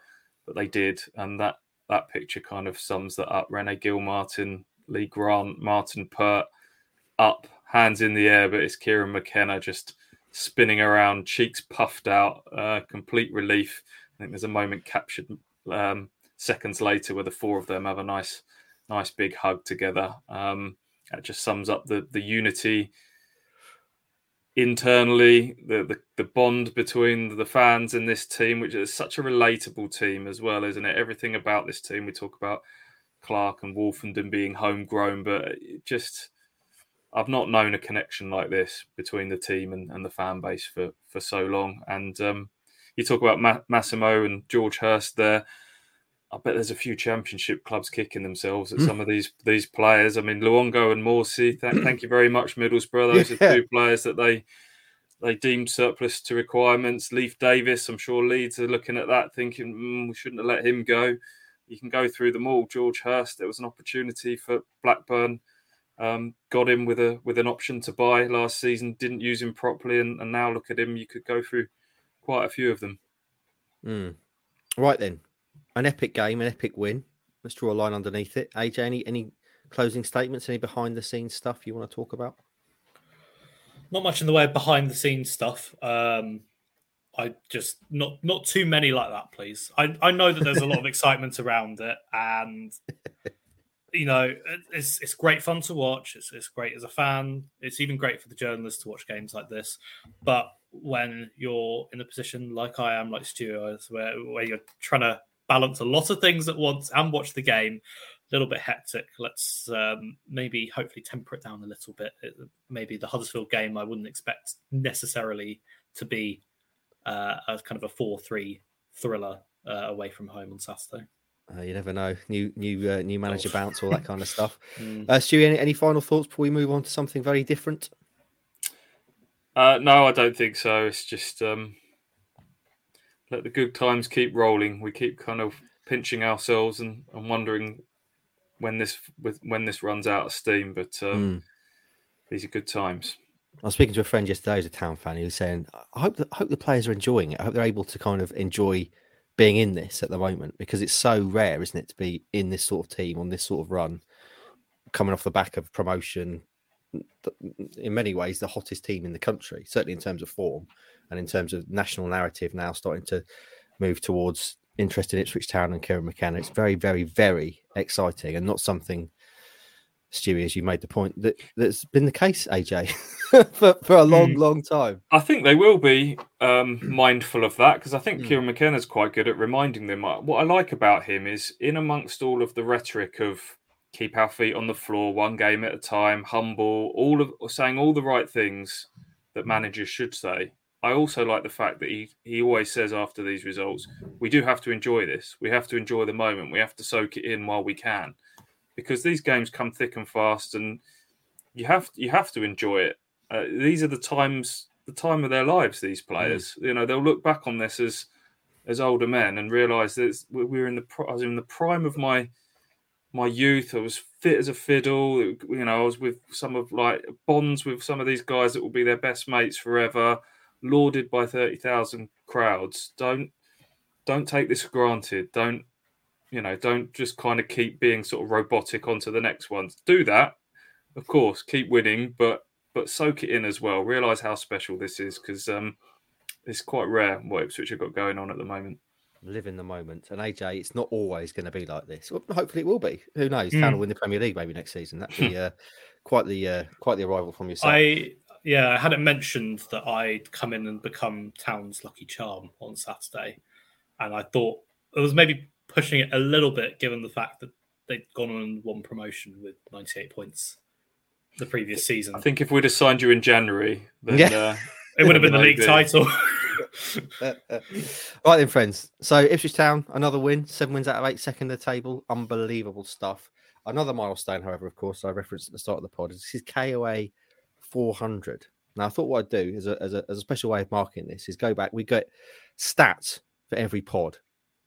B: but they did, and that that picture kind of sums that up. Rene Gilmartin, Lee Grant, Martin Pert up, hands in the air, but it's Kieran McKenna just spinning around, cheeks puffed out, uh, complete relief. I think there's a moment captured um, seconds later where the four of them have a nice, nice big hug together. Um, that just sums up the the unity internally, the, the the bond between the fans and this team, which is such a relatable team as well, isn't it? Everything about this team we talk about Clarke and Woolfenden being homegrown, but just I've not known a connection like this between the team and, and the fan base for for so long. And um, you talk about Ma- Massimo and George Hirst there. I bet there's a few championship clubs kicking themselves at mm. some of these these players. I mean, Luongo and Morsy. Th- thank you very much, Middlesbrough. Those yeah. are two players that they they deemed surplus to requirements. Leif Davis, I'm sure Leeds are looking at that, thinking mm, we shouldn't have let him go. You can go through them all. George Hirst. There was an opportunity for Blackburn um, got him with a with an option to buy last season. Didn't use him properly, and, and now look at him. You could go through quite a few of them.
A: Mm. Right then, an epic game, an epic win. Let's draw a line underneath it. AJ, any any closing statements? Any behind the scenes stuff you want to talk about?
C: Not much in the way of behind the scenes stuff. Um, I just not not too many like that, please. I, I know that there's a lot of excitement around it, and you know it's it's great fun to watch. It's it's great as a fan. It's even great for the journalists to watch games like this. But when you're in a position like I am, like Stuart, where where you're trying to balance a lot of things at once and watch the game, a little bit hectic. Let's um, maybe hopefully temper it down a little bit. It, maybe the Huddersfield game I wouldn't expect necessarily to be uh, a kind of a four-three thriller uh, away from home on Saturday.
A: Uh, you never know. New new uh, new manager oh. bounce, all that kind of stuff. mm. uh, Stu, any, any final thoughts before we move on to something very different?
B: Uh, no, I don't think so. It's just um, let the good times keep rolling. We keep kind of pinching ourselves and, and wondering when this when this runs out of steam. But um, mm. these are good times.
A: I was speaking to a friend yesterday who's a town fan. He was saying, "I hope that I hope the players are enjoying it. I hope they're able to kind of enjoy being in this at the moment because it's so rare, isn't it, to be in this sort of team on this sort of run, coming off the back of promotion. In many ways, the hottest team in the country, certainly in terms of form and in terms of national narrative. Now starting to move towards interest in Ipswich Town and Kieran McKenna. It's very, very, very exciting and not something Stewie, as you made the point, that that's been the case, AJ, for, for a long, mm. long time.
B: I think they will be um, mindful of that because I think mm. Kieran McKenna's quite good at reminding them. What I like about him is, in amongst all of the rhetoric of keep our feet on the floor, one game at a time, humble, all of saying all the right things that managers should say. I also like the fact that he, he always says after these results, we do have to enjoy this. We have to enjoy the moment. We have to soak it in while we can because these games come thick and fast, and you have you have to enjoy it. Uh, these are the times, the time of their lives. These players, mm. you know, they'll look back on this as as older men and realize that we were in the I was in the prime of my my youth. I was fit as a fiddle. You know, I was with some of like bonds with some of these guys that will be their best mates forever, lauded by thirty thousand crowds. Don't don't take this for granted. Don't you know, don't just kind of keep being sort of robotic onto the next ones. Do that, of course, keep winning, but but soak it in as well. Realize how special this is because um, it's quite rare what Ipswich have got going on at the moment.
A: Live in the moment, and AJ, it's not always going to be like this. Well, hopefully, it will be. Who knows? Mm. Town will win the Premier League maybe next season. That'd be uh, quite the uh, quite the arrival from yourself.
C: I yeah, I hadn't mentioned that I'd come in and become Town's lucky charm on Saturday, and I thought it was maybe pushing it a little bit given the fact that they'd gone on one promotion with 98 points the previous season.
B: I think if we'd have signed you in January, then
C: yeah. uh, it would have been the league title. Uh, uh, uh.
A: right then, friends. So Ipswich Town, another win, seven wins out of eight, second in the table. Unbelievable stuff. Another milestone, however, of course, I referenced at the start of the pod. This is KOA 400. Now, I thought what I'd do as a, as a, as a special way of marking this is go back. We get stats for every pod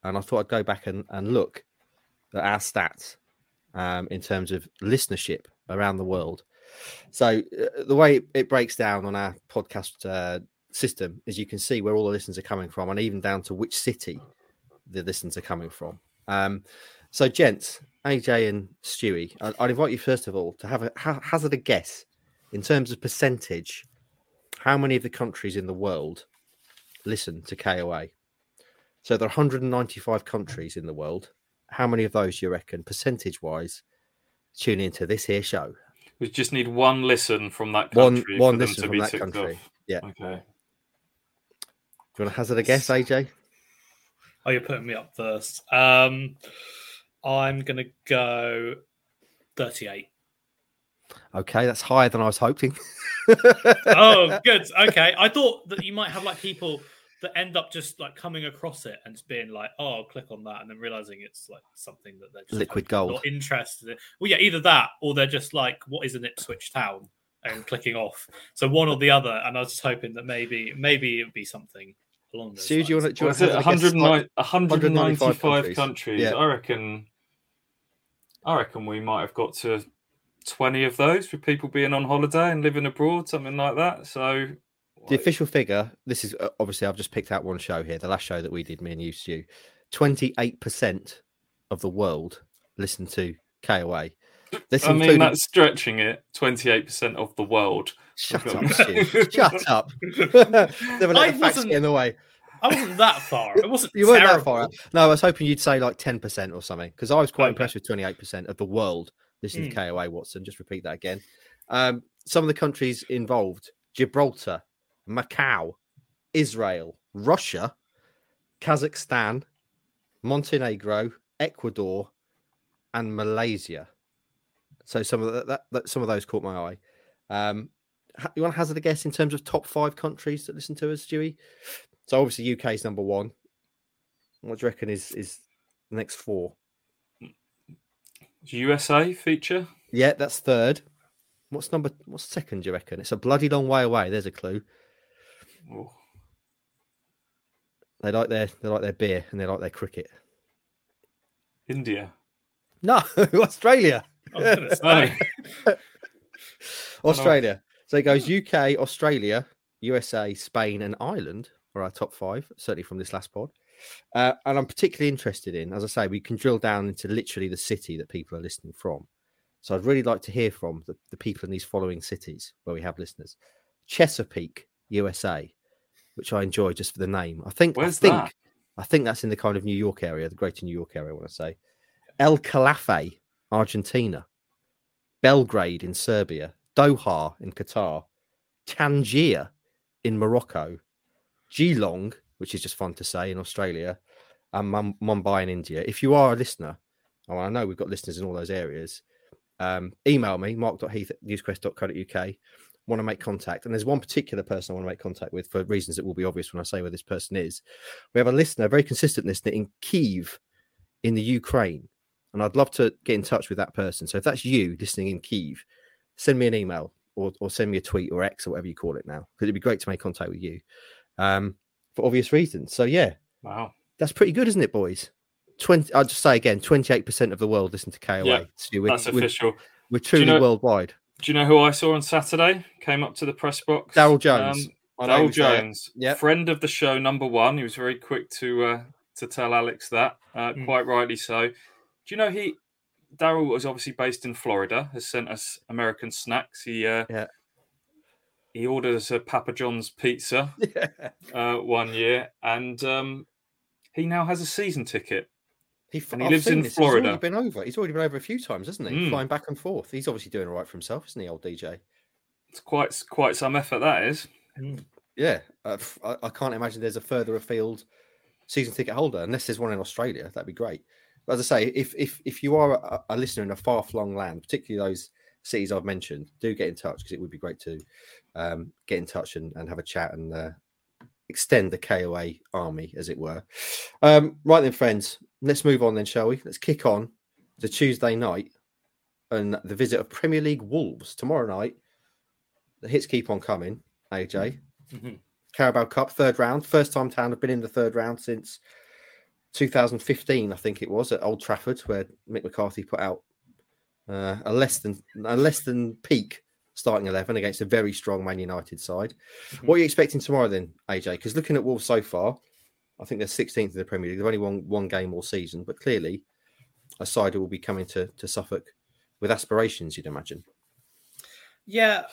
A: and I thought I'd go back and, and look at our stats um, in terms of listenership around the world. So uh, the way it breaks down on our podcast uh, system is you can see where all the listeners are coming from, and even down to which city the listeners are coming from. Um, so, gents, AJ and Stewie, I, would invite you first of all to have a ha- hazard a guess in terms of percentage. How many of the countries in the world listen to KOA? So there are 195 countries in the world. How many of those do you reckon, percentage wise, tune into this here show?
B: We just need one listen from that country.
A: One, one listen from that country. Off. Yeah.
B: Okay.
A: Do you want to hazard a guess, AJ?
C: Oh, you're putting me up first. Um, I'm going to go 38.
A: Okay, that's higher than I was hoping.
C: oh, good. Okay, I thought that you might have like people that end up just like coming across it and just being like, "Oh, I'll click on that," and then realizing it's like something that they're just
A: liquid gold
C: not interested in. Well, yeah, either that or they're just like, "What is an Ipswich town?" and clicking off. So one or the other. And I was just hoping that maybe maybe it would be something along those.
B: So
C: lines. do you
B: want to? Do you want to 195, 195 countries? countries. Yeah. I reckon. I reckon we might have got to 20 of those for people being on holiday and living abroad, something like that. So
A: the official figure, this is uh, obviously I've just picked out one show here, the last show that we did, me and you, Stu. 28% of the world listen to KOA.
B: This I including... mean, that's stretching it. Twenty-eight percent of the world.
A: Shut up, Shut up. Never let I the facts get in the way.
C: I wasn't that far. It wasn't.
A: you weren't that far. No, I was hoping you'd say like ten percent or something because I was quite okay. impressed with twenty-eight percent of the world listening mm. to KOA. Watson, just repeat that again. Um, some of the countries involved: Gibraltar, Macau, Israel, Russia, Kazakhstan, Montenegro, Ecuador, and Malaysia. So some of that, that, that some of those caught my eye. Um, you want to hazard a guess in terms of top five countries that listen to us, Stewie? So obviously UK is number one. What do you reckon is is the next four?
B: USA feature.
A: Yeah, that's third. What's number? What's second? Do you reckon? It's a bloody long way away. There's a clue. Oh. They like their they like their beer and they like their cricket.
B: India.
A: No, Australia. Australia. So it goes UK, Australia, USA, Spain, and Ireland are our top five, certainly from this last pod. Uh, and I'm particularly interested in, as I say, we can drill down into literally the city that people are listening from. So I'd really like to hear from the, the people in these following cities where we have listeners Chesapeake, USA, which I enjoy just for the name. I think,
B: Where's
A: I think,
B: that?
A: I think that's in the kind of New York area, the greater New York area, I want to say. El Calafe, Argentina. Belgrade in Serbia. Doha in Qatar. Tangier in Morocco. Geelong, which is just fun to say in Australia, and Mumbai in India. If you are a listener, oh, I know we've got listeners in all those areas, um, email me, mark.heath at newsquest.co.uk. Want to make contact. And there's one particular person I want to make contact with for reasons that will be obvious when I say where this person is. We have a listener, a very consistent listener in Kiev in the Ukraine. And I'd love to get in touch with that person. So if that's you listening in Kiev, send me an email or, or send me a tweet or X or whatever you call it now, because it'd be great to make contact with you um, for obvious reasons. So yeah,
B: wow,
A: that's pretty good, isn't it, boys? Twenty. I'll just say again, twenty-eight percent of the world listen to KOA.
B: Yeah, so we're, that's official.
A: We're, we're truly you know, worldwide.
B: Do you know who I saw on Saturday? Came up to the press box.
A: Daryl Jones.
B: Um, Daryl Jones, yep. friend of the show, number one. He was very quick to uh, to tell Alex that, uh, mm. quite rightly so. Do you know he Daryl was obviously based in Florida. Has sent us American snacks. He uh,
A: yeah
B: he ordered us a Papa John's pizza yeah. uh, one year, and um, he now has a season ticket. He, and he lives in this. Florida.
A: He's already been over. He's already been over a few times, hasn't he? Mm. Flying back and forth. He's obviously doing all right for himself, isn't he, old DJ?
B: It's quite quite some effort that is.
A: Mm. Yeah, uh, I, I, can't imagine there's a further afield season ticket holder unless there's one in Australia. That'd be great. But as I say, if if if you are a, a listener in a far flung land, particularly those cities I've mentioned, do get in touch because it would be great to um, get in touch and, and have a chat and uh, extend the KOA army, as it were. Um, right then, friends, let's move on then, shall we? Let's kick on to Tuesday night and the visit of Premier League Wolves tomorrow night. The hits keep on coming, AJ. Mm-hmm. Carabao Cup, third round. First time Town have been in the third round since 2015, I think it was, at Old Trafford, where Mick McCarthy put out uh, a less than a less than peak starting 11 against a very strong Man United side. Mm-hmm. What are you expecting tomorrow then, AJ? Because looking at Wolves so far, I think they're 16th in the Premier League. They've only won one game all season, but clearly a side who will be coming to, to Suffolk with aspirations, you'd imagine.
C: Yeah,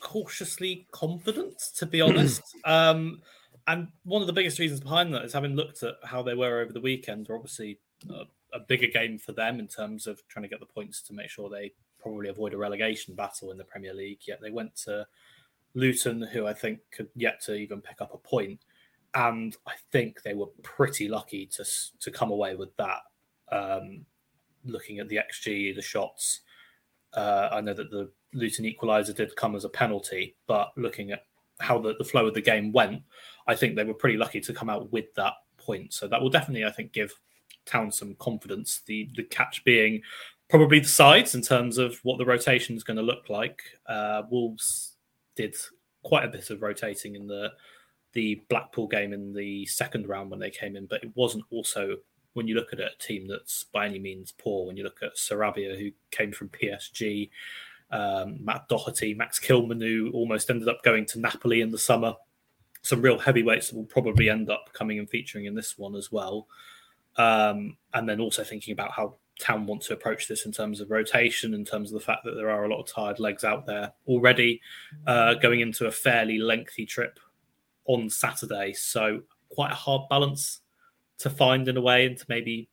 C: cautiously confident, to be honest. um, and one of the biggest reasons behind that is having looked at how they were over the weekend, obviously a, a bigger game for them in terms of trying to get the points to make sure they probably avoid a relegation battle in the Premier League. Yet they went to Luton, who I think could yet to even pick up a point, and I think they were pretty lucky to to come away with that. Um, looking at the xG, the shots, uh, I know that the Luton equaliser did come as a penalty, but looking at how the, the flow of the game went, I think they were pretty lucky to come out with that point. So that will definitely, I think, give Town some confidence. The the catch being probably the sides in terms of what the rotation is going to look like. Uh, Wolves did quite a bit of rotating in the the Blackpool game in the second round when they came in, but it wasn't also when you look at it, a team that's by any means poor. When you look at Sarabia, who came from PSG, um, Matt Doherty, Max Kilman, who almost ended up going to Napoli in the summer. Some real heavyweights that will probably end up coming and featuring in this one as well. Um, and then also thinking about how Town want to approach this in terms of rotation, in terms of the fact that there are a lot of tired legs out there already, uh, going into a fairly lengthy trip on Saturday. So quite a hard balance to find in a way, and to maybe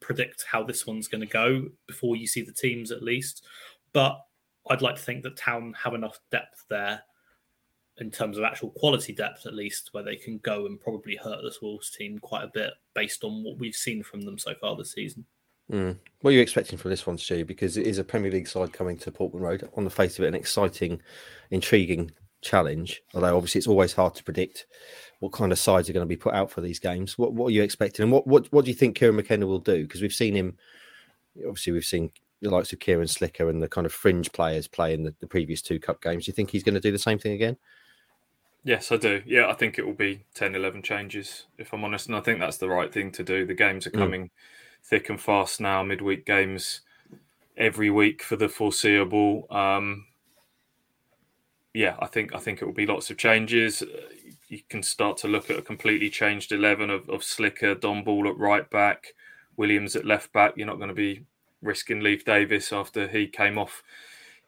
C: predict how this one's going to go before you see the teams at least. But I'd like to think that Town have enough depth there in terms of actual quality depth, at least, where they can go and probably hurt this Wolves team quite a bit based on what we've seen from them so far this season.
A: Mm. What are you expecting from this one, Stu? Because it is a Premier League side coming to Portman Road. On the face of it, an exciting, intriguing challenge. Although obviously it's always hard to predict what kind of sides are going to be put out for these games. What, what are you expecting, and what, what what do you think Kieran McKenna will do? Because we've seen him. Obviously, we've seen the likes of Cieran Slicker and the kind of fringe players play in the, the previous two cup games. Do you think he's going to do the same thing again?
B: Yes, I do. Yeah, I think it will be 10, 11 changes, if I'm honest. And I think that's the right thing to do. The games are mm. coming mm. thick and fast now, midweek games every week for the foreseeable. Um, yeah, I think I think it will be lots of changes. You can start to look at a completely changed eleven of, of Slicker, Dom Ball at right back, Williams at left back. You're not going to be risking Leif Davis after he came off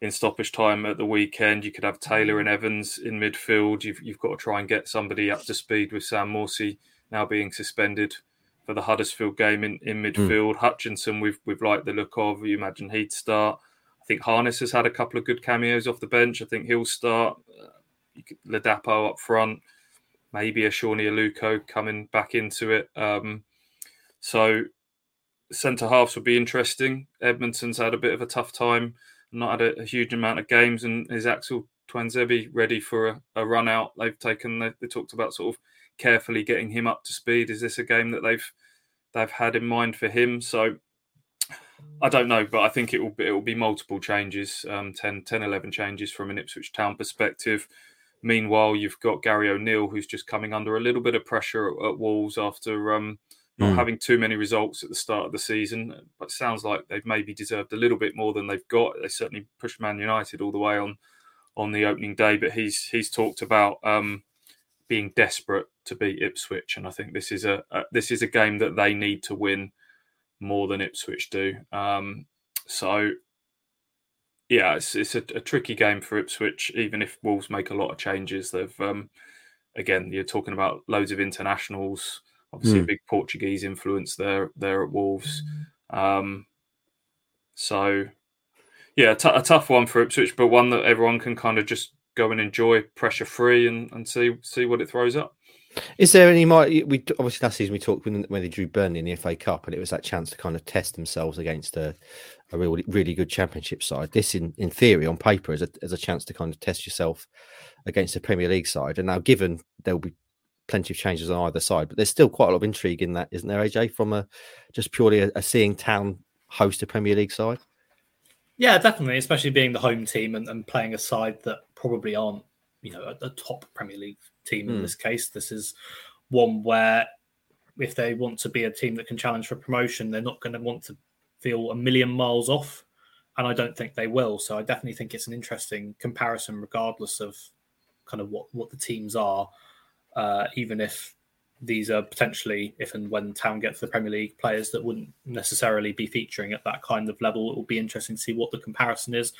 B: in stoppage time at the weekend. You could have Taylor and Evans in midfield. You've, you've got to try and get somebody up to speed with Sam Morsy now being suspended for the Huddersfield game in, in hmm. midfield. Mm. Hutchinson, we've, we've liked the look of. You imagine he'd start. I think Harness has had a couple of good cameos off the bench. I think he'll start. Uh, Ladapo up front, maybe a Sone Aluko coming back into it. Um, so centre halves would be interesting. Edmundson's had a bit of a tough time, not had a, a huge amount of games, and is Axel Tuanzebe ready for a, a, run out? They've taken. They, they, talked about sort of carefully getting him up to speed. Is this a game that they've they've had in mind for him? So I don't know, but I think it will be, it will be multiple changes, um, 10, 10, 11 changes from an Ipswich Town perspective. Meanwhile, you've got Gary O'Neill, who's just coming under a little bit of pressure at, at Wolves after um, not mm. having too many results at the start of the season. But it sounds like they've maybe deserved a little bit more than they've got. They certainly pushed Man United all the way on on the opening day, but he's he's talked about um, being desperate to beat Ipswich, and I think this is a, a, this is a game that they need to win more than Ipswich do. Um, so yeah, it's it's a, a, tricky game for Ipswich, even if Wolves make a lot of changes. They've um, again, you're talking about loads of internationals Obviously, mm. a big Portuguese influence there there at Wolves. Um, so, yeah, t- a tough one for Ipswich, but one that everyone can kind of just go and enjoy, pressure free, and, and see see what it throws up.
A: Is there any more? We obviously last season we talked when, when they drew Burnley in the FA Cup, and it was that chance to kind of test themselves against a, a really really good Championship side. This, in, in theory, on paper, is a, is a chance to kind of test yourself against a Premier League side. And now, given there will be plenty of changes on either side, but there's still quite a lot of intrigue in that, isn't there, AJ? From a just purely a, a seeing town host a Premier League side.
C: Yeah, definitely, especially being the home team and, and playing a side that probably aren't, you know, a, a top Premier League team in hmm. this case. This is one where if they want to be a team that can challenge for promotion, they're not going to want to feel a million miles off. And I don't think they will. So I definitely think it's an interesting comparison, regardless of kind of what, what the teams are uh, even if these are potentially, if and when Town get to the Premier League, players that wouldn't necessarily be featuring at that kind of level. It will be interesting to see what the comparison is,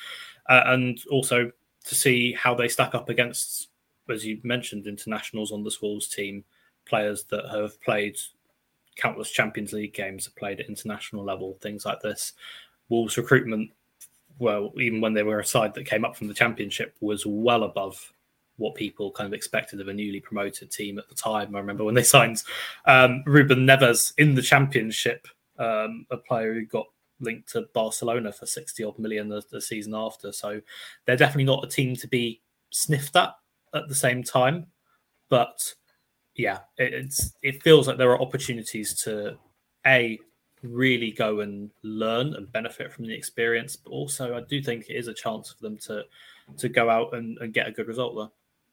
C: uh, and also to see how they stack up against, as you mentioned, internationals on the Wolves team, players that have played countless Champions League games, have played at international level, things like this. Wolves recruitment, well, even when they were a side that came up from the Championship, was well above what people kind of expected of a newly promoted team at the time. I remember when they signed um, Ruben Neves in the championship, um, a player who got linked to Barcelona for 60 odd million the, the, season after. So they're definitely not a team to be sniffed at at the same time. But yeah, it, it's it feels like there are opportunities to a really go and learn and benefit from the experience, but also I do think it is a chance for them to to go out and, and get a good result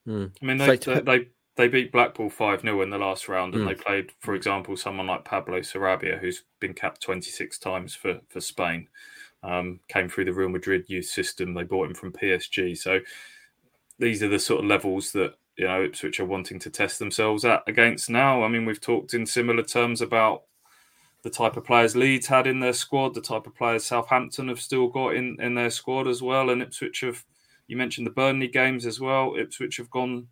C: there.
B: Mm. I mean, they, they, they, they beat Blackpool 5 0 in the last round, and mm. they played, for example, someone like Pablo Sarabia, who's been capped 26 times for, for Spain. Um, came through the Real Madrid youth system. They bought him from PSG. So these are the sort of levels that you know Ipswich are wanting to test themselves at against now. I mean, we've talked in similar terms about the type of players Leeds had in their squad, the type of players Southampton have still got in, in their squad as well, and Ipswich have. You mentioned the Burnley games as well. Ipswich have gone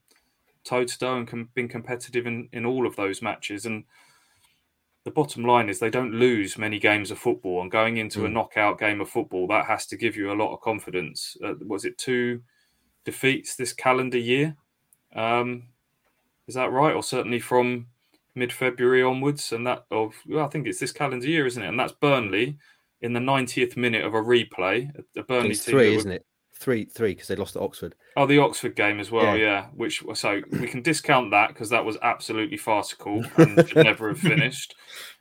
B: toe to toe and com- been competitive in, in all of those matches. And the bottom line is they don't lose many games of football. And going into mm. a knockout game of football, that has to give you a lot of confidence. Uh, was it two defeats this calendar year? Um, is that right? Or certainly from mid February onwards? And that of well, I think it's this calendar year, isn't it? And that's Burnley in the 90th minute of a replay. A Burnley
A: it's three, isn't it? Three, three, because they lost at Oxford.
B: Oh, the Oxford game as well, yeah. yeah. Which so we can discount that because that was absolutely farcical and should never have finished.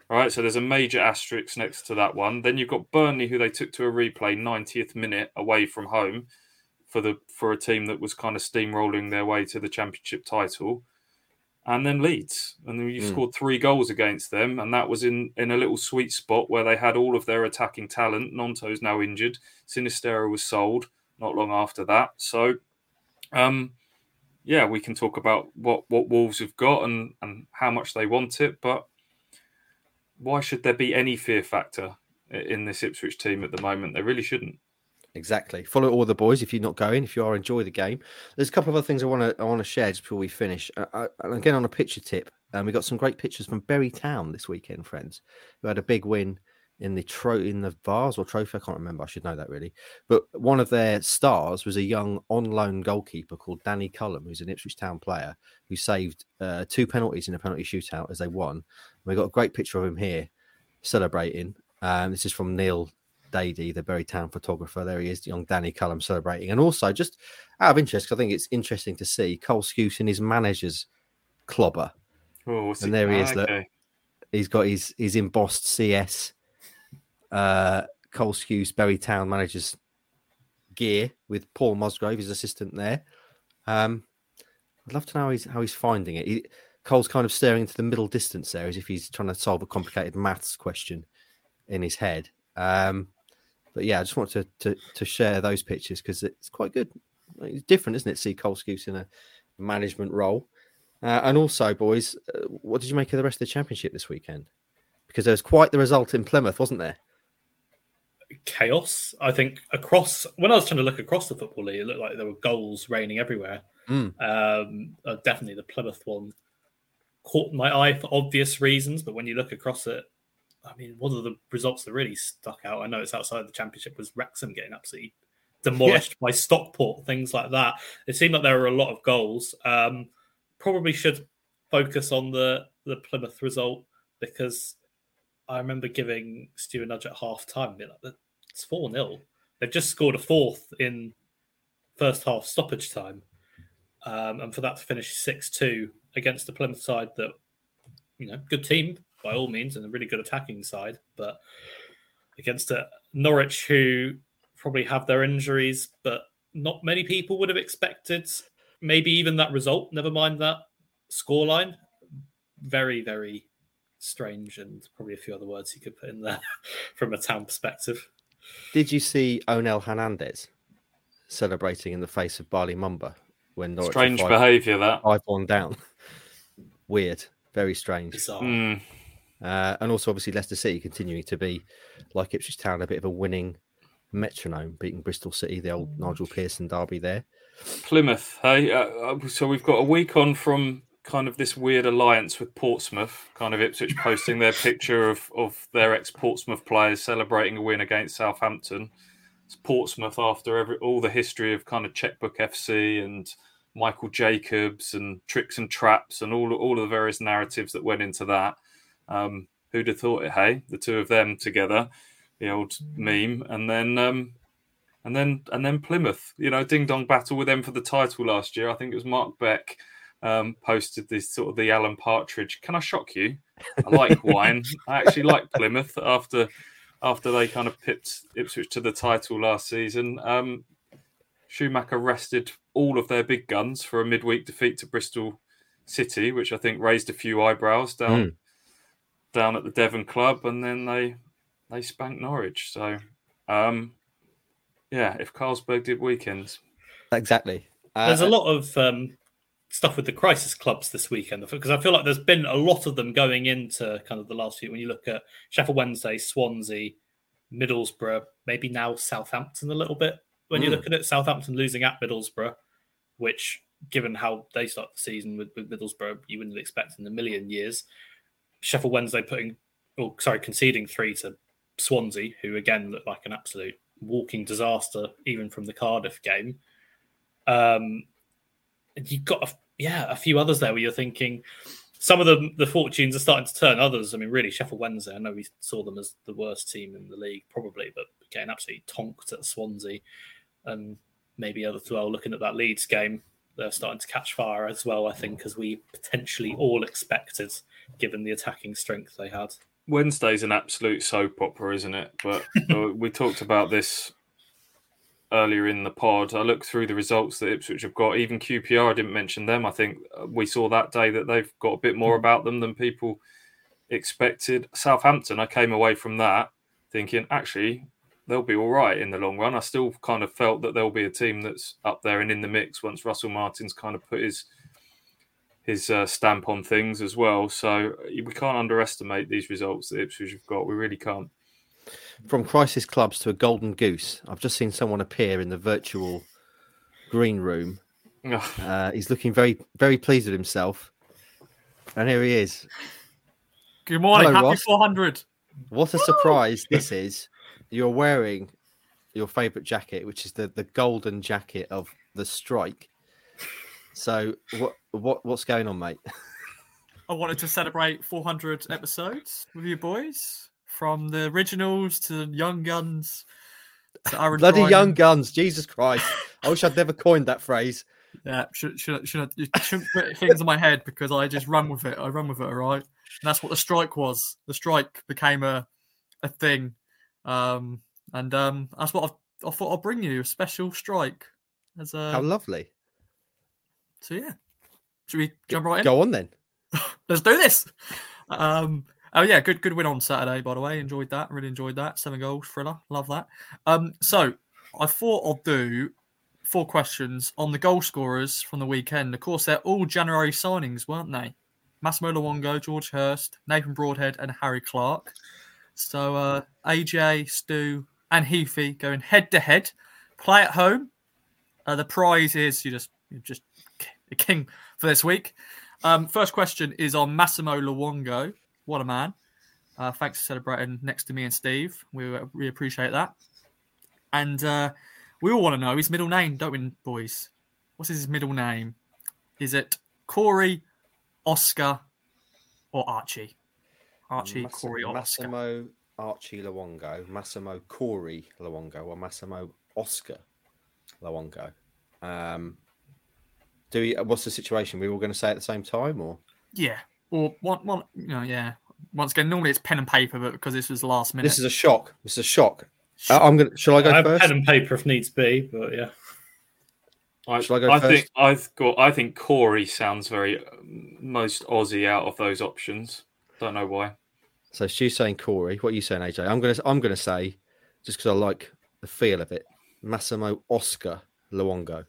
B: All right, so there's a major asterisk next to that one. Then you've got Burnley, who they took to a replay 90th minute away from home for the for a team that was kind of steamrolling their way to the championship title and then Leeds, and then you mm. scored three goals against them, and that was in in a little sweet spot where they had all of their attacking talent. Gnonto's now injured. Sinisterra was sold not long after that. So, um, yeah, we can talk about what what Wolves have got and and how much they want it, but why should there be any fear factor in this Ipswich team at the moment? There really shouldn't.
A: Exactly. Follow all the boys if you're not going. If you are, enjoy the game. There's a couple of other things I want to I want to share just before we finish. Uh, uh, again, on a picture tip, um, we got some great pictures from Bury Town this weekend, friends, who had a big win in the tro in the Vase or trophy. I can't remember. I should know that really. But one of their stars was a young on loan goalkeeper called Danny Cullum, who's an Ipswich Town player who saved uh, two penalties in a penalty shootout as they won. And we got a great picture of him here celebrating. Um, this is from Neil Dady, the Bury Town photographer. There he is, young Danny Cullum celebrating. And also, just out of interest, I think it's interesting to see Cole Skuse in his manager's clobber.
B: Oh,
A: and there he is. Look, he's got his his embossed CS uh, Cole Skuse Bury Town manager's gear with Paul Musgrave, his assistant there. Um, I'd love to know how he's, how he's finding it. He, Cole's kind of staring into the middle distance there as if he's trying to solve a complicated maths question in his head. Um, but yeah, I just want to to, to share those pictures because it's quite good. It's different, isn't it? See Cole Skuse in a management role. Uh, and also, boys, uh, what did you make of the rest of the championship this weekend? Because there was quite the result in Plymouth, wasn't there?
C: Chaos. I think across when I was trying to look across the football league, it looked like there were goals raining everywhere.
A: Mm.
C: Um, uh, definitely the Plymouth one caught my eye for obvious reasons, but when you look across it, I mean, one of the results that really stuck out, I know it's outside the championship, was Wrexham getting absolutely demolished yeah. by Stockport, things like that. It seemed like there were a lot of goals. Um, probably should focus on the the Plymouth result because I remember giving Stu a nudge at half time, like, it's 4 0. They've just scored a fourth in first half stoppage time. Um, and for that to finish 6 2 against the Plymouth side that, you know, good team, by all means and a really good attacking side, but against a Norwich who probably have their injuries, but not many people would have expected maybe even that result, never mind that scoreline. Very, very strange and probably a few other words you could put in there from a town perspective.
A: Did you see Onel Hernandez celebrating in the face of Bali Mumba when
B: Norwich strange behaviour that
A: five one down? Weird, very strange.
B: Mm.
A: Uh, and also, obviously, Leicester City continuing to be, like Ipswich Town, a bit of a winning metronome, beating Bristol City, the old Nigel Pearson derby there.
B: Plymouth, hey. Uh, uh, so we've got a week on from kind of this weird alliance with Portsmouth, kind of Ipswich posting their picture of, of their ex Portsmouth players celebrating a win against Southampton. It's Portsmouth after every all the history of kind of Checkbook FC and Michael Jacobs and tricks and traps and all all of the various narratives that went into that. Um, who'd have thought it? Hey, the two of them together, the old meme, and then um, and then and then Plymouth. You know, ding dong battle with them for the title last year. I think it was Mark Beck um, posted this sort of the Alan Partridge. Can I shock you? I like wine. I actually like Plymouth after after they kind of pipped Ipswich to the title last season. Um, Schumacher rested all of their big guns for a midweek defeat to Bristol City, which I think raised a few eyebrows down mm down at the Devon club, and then they they spanked Norwich. So, um, yeah, if Carlsberg did weekends,
A: exactly.
C: Uh, There's a lot of um, stuff with the crisis clubs this weekend because I feel like there's been a lot of them going into kind of the last few. When you look at Sheffield Wednesday, Swansea, Middlesbrough, maybe now Southampton a little bit. When mm. you look at it, Southampton losing at Middlesbrough, which given how they start the season with, with Middlesbrough, you wouldn't expect in a million years. Sheffield Wednesday putting, oh sorry, conceding three to Swansea, who again looked like an absolute walking disaster, even from the Cardiff game. Um, you've got a, yeah a few others there where you're thinking some of the the fortunes are starting to turn. Others, I mean, really Sheffield Wednesday. I know we saw them as the worst team in the league, probably, but getting absolutely tonked at Swansea, and maybe others well. Looking at that Leeds game, they're starting to catch fire as well. I think as we potentially all expected, given the attacking strength they had.
B: Wednesday's an absolute soap opera, isn't it? But uh, we talked about this earlier in the pod. I looked through the results that Ipswich have got. Even QPR, I didn't mention them. I think uh, we saw that day that they've got a bit more hmm. about them than people expected. Southampton, I came away from that thinking actually they'll be all right in the long run. I still kind of felt that there'll be a team that's up there and in the mix once Russell Martin's kind of put his his uh, stamp on things as well. So we can't underestimate these results that Ipswich have got. We really can't.
A: From crisis clubs to a golden goose, I've just seen someone appear in the virtual green room. Uh, he's looking very, very pleased with himself. And here he is.
F: Good morning. Hello, Happy Ross. 400.
A: What a surprise this is. You're wearing your favourite jacket, which is the, the golden jacket of the strike. So what what what's going on, mate?
F: I wanted to celebrate 400 episodes with you boys, from the originals to Young Guns.
A: To Bloody Ryan. Young Guns, Jesus Christ! I wish I'd never coined that phrase.
F: Yeah, should should should I, shouldn't put things in my head because I just run with it. I run with it, all right. And that's what the strike was. The strike became a a thing, um, and um, that's what I've, I thought I'll bring you a special strike. As a,
A: How lovely!
F: So yeah, should we jump right in?
A: Go on then.
F: Let's do this. Um, oh yeah, good good win on Saturday. By the way, enjoyed that. Really enjoyed that. Seven goals thriller. Love that. Um, so I thought I'll do four questions on the goal scorers from the weekend. Of course, they're all January signings, weren't they? Massimo Luongo, George Hirst, Nathan Broadhead, and Harry Clarke. So uh, AJ, Stu, and Heathy going head to head. Play at home. Uh, the prize is you just you just king for this week. Um, first question is on Massimo Luongo. What a man. Uh, thanks for celebrating next to me and Steve. We really appreciate that. And uh, we all want to know his middle name, don't we, boys? What's his middle name? Is it Corey, Oscar, or Archie? Archie, Mass- Corey, or
A: Massimo, Oscar? Archie Luongo, Massimo Corey Luongo, or Massimo Oscar Luongo. Um, do we? What's the situation? We all going to say at the same time, or
F: yeah, or one, one, you know, yeah. Once again, normally it's pen and paper, but because this was last minute,
A: this is a shock. This is a shock. Uh, I'm gonna. Shall I go
C: I
A: first?
C: Pen and paper if needs be, but yeah.
B: I, Shall I go I first? think I've got. I think Corey sounds very most Aussie out of those options. Don't know why.
A: So she's saying Corey. What are you saying, AJ? I'm gonna. I'm gonna say just because I like the feel of it. Massimo Oscar Luongo.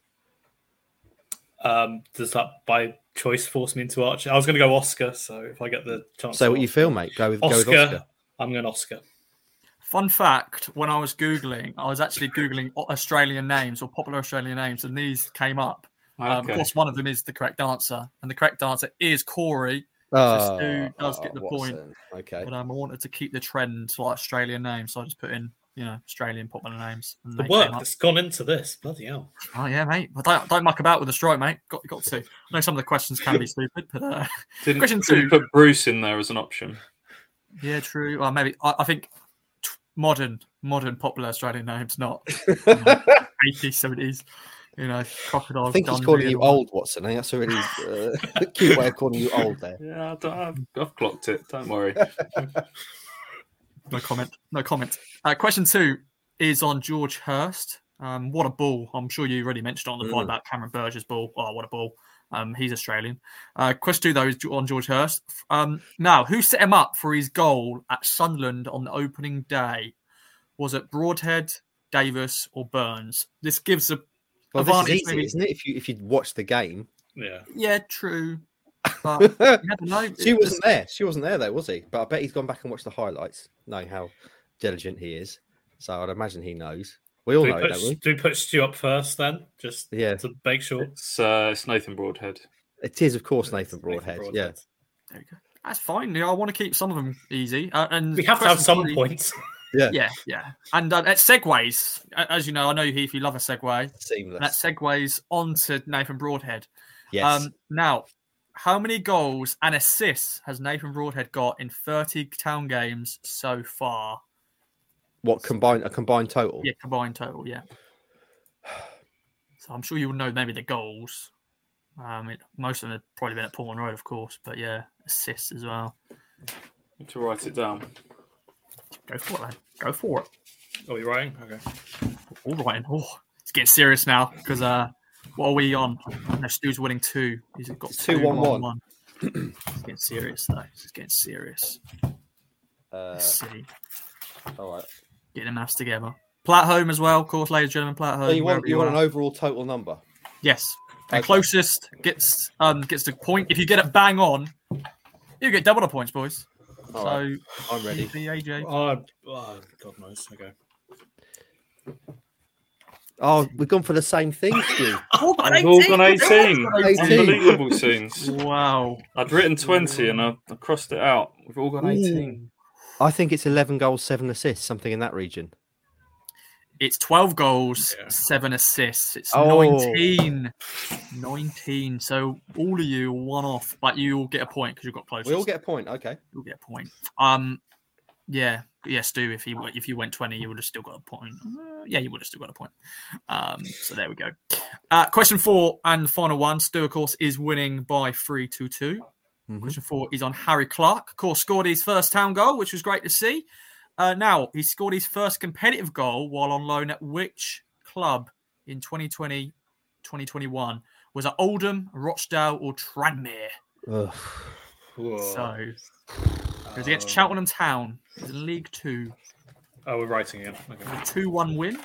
C: Um, does that by choice force me into Archer? I was going to go Oscar, so if I get the chance,
A: say what you feel, mate. Go with
C: Oscar.
A: Go with Oscar.
C: I'm going Oscar.
F: Fun fact: When I was googling, I was actually googling Australian names or popular Australian names, and these came up. Okay. Um, of course, one of them is the correct answer, and the correct answer is Corey.
A: Oh,
F: so Stu does get the
A: oh,
F: point.
A: Okay,
F: but um, I wanted to keep the trend to like Australian names, so I just put in you know, Australian popular names.
C: the work that's gone into this, bloody hell!
F: Oh yeah, mate. Well, don't, don't muck about with the strike, mate. Got got to. I know some of the questions can be stupid, but uh,
B: didn't, question two. Put Bruce in there as an option.
F: Yeah, true. Well, maybe I, I think modern modern popular Australian names, not eighties, seventies. You know, crocodile.
A: I think he's calling you old, Watson. I think that's a really uh, cute way of calling you old there.
B: Yeah, I have I've clocked it. Don't worry.
F: No comment. No comment. Uh, question two is on George Hirst. Um, what a ball! I'm sure you already mentioned on the point mm. about Cameron Burgess' ball. Oh, what a ball! Um, he's Australian. Uh, question two though is on George Hirst. Um, now, who set him up for his goal at Sunderland on the opening day? Was it Broadhead, Davis, or Burns? This gives a
A: well, this is easy, isn't it? If you if you watch the game,
C: Yeah.
F: Yeah, true. But know.
A: she wasn't there. She wasn't there though, was he? But I bet he's gone back and watched the highlights, knowing how diligent he is. So I'd imagine he knows. We all
C: Do we,
A: know,
C: put,
A: don't we?
C: do we put Stu up first then? Just
A: Yeah.
C: to make sure.
B: It's, uh, it's Nathan Broadhead.
A: It is, of course, Nathan
C: Nathan
A: Broadhead.
C: Broadhead.
A: Yeah.
F: There you go. That's fine. Yeah, I want to keep some of them easy. Uh, and
C: We have to have some points.
F: Yeah, yeah. Yeah. And uh, it segues, as you know, I know you, Heath, you love a segue. And that
A: Seamless.
F: segues onto Nathan Broadhead.
A: yes.
F: Um, now, how many goals and assists has Nathan Broadhead got in 30 town games so far?
A: what combined a combined total?
F: Yeah, combined total, yeah. So I'm sure you will know maybe the goals. Um, it, most of them have probably been at Portman Road, of course, but yeah, assists as well.
B: Need to write it down.
F: Go for it, then. Go for it.
C: Are we writing? Okay.
F: All right. Oh, it's getting serious now because uh, what are we on? No, Stu's winning two. He's got
A: It's
F: two,
A: two, one,
F: one,
A: one.
F: one. it's getting serious though. It's getting serious.
A: Uh,
F: Let's see.
A: all right.
F: Getting the maths together. Plat home as well, of course, ladies and gentlemen. Plat home.
A: So you want
F: wherever
A: you want an overall total number?
F: Yes. And
A: Okay.
F: closest gets um gets the point. If you get it bang on, you get double the points, boys.
A: All
F: so
A: right. I'm ready.
F: the AJ.
C: Oh, oh, God knows. Okay.
A: Oh, we've gone for the same thing, Stu.
F: Oh, got
B: We've all gone 18.
A: 18.
B: Unbelievable scenes.
F: Wow.
B: I'd written 20 and I, I crossed it out. We've all gone 18.
A: I think it's 11 goals, seven assists, something in that region.
F: It's 12 goals,
C: Yeah.
F: 7 assists. It's
A: Oh.
F: 19. 19. So all of you one off, but you all get a point because you got close.
A: We all get a point. Okay.
F: You'll get a point. Um, yeah, yeah, Stu. If you if you went twenty, you would have still got a point. Uh, yeah, you would have still got a point. Um, so there we go. Uh, question four and final one. Stu, of course, is winning by three to 2
A: Mhm.
F: Question four is on Harry Clarke. Of course, scored his first town goal, which was great to see. Uh, now he scored his first competitive goal while on loan at which club in 2020, 2021? Was it Oldham, Rochdale, or Tranmere?
A: Ugh.
F: So it was against
C: Um,
F: Cheltenham Town. It was in League Two.
C: Oh, we're writing again. Okay.
F: A two-one win.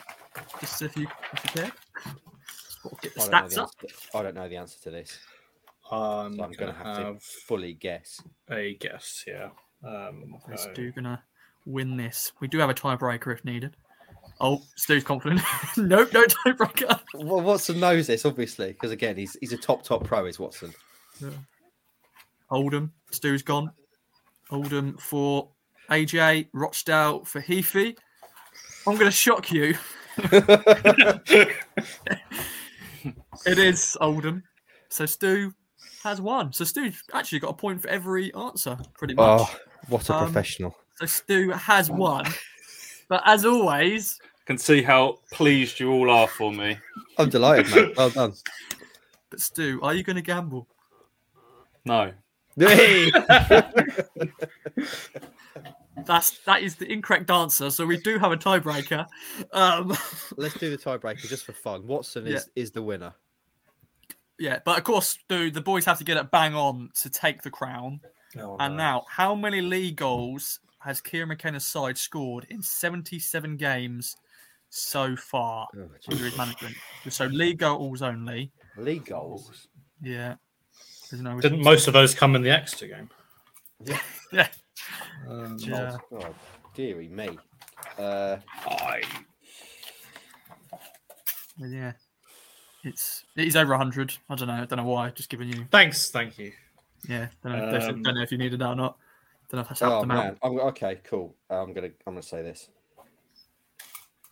F: Just if you if you care. Just Get the
A: I don't, know
F: stats
A: the
F: up.
A: answer to, I don't know the answer to this.
C: I'm,
A: So I'm
C: going
A: going
C: to
A: to have
C: have
A: to fully guess.
C: a guess. Yeah. Um,
F: Is Stu gonna win this? We do have a tiebreaker if needed. Oh, Stu's confident. nope, no tiebreaker.
A: Well, Watson knows this, obviously, because again, he's he's a top top pro, is Watson. Yeah.
F: Oldham. Stu's gone. Oldham for AJ. Rochdale for Heafy. I'm gonna shock you. It is Oldham. So Stu has won. So Stu actually got a point for every answer, pretty much.
A: oh, what a
F: Um,
A: professional!
F: So Stu has won. But as always,
B: Can see how pleased you all are for me.
A: I'm delighted, mate. Well done.
F: but Stu, are you going to gamble?
B: No.
A: Hey!
F: That's that is the incorrect answer. So we do have a tiebreaker. Um,
A: Let's do the tiebreaker just for fun. Watson is is the winner.
F: yeah, but of course, Stu, the boys have to get it bang on to take the crown.
C: Oh,
F: And
C: no.
F: now, how many league goals has Kieran McKenna's side scored in 77 games so far
A: Oh,
F: under his management? So league goals only.
A: League goals.
F: Yeah. There's no
C: Didn't most of those come in the Exeter game?
F: Yeah.
C: Um,
F: Yeah.
A: Oh, God, dearie me. Uh,
C: I
F: yeah. It's it is over 100. I don't know. I don't know why. Just giving you.
C: thanks, thank you.
F: Yeah. Don't know, if,
C: Um,
F: don't know if you needed that or not. Don't know if that's helped
A: oh
F: them out.
A: I'm, okay, cool. I'm gonna I'm gonna say this.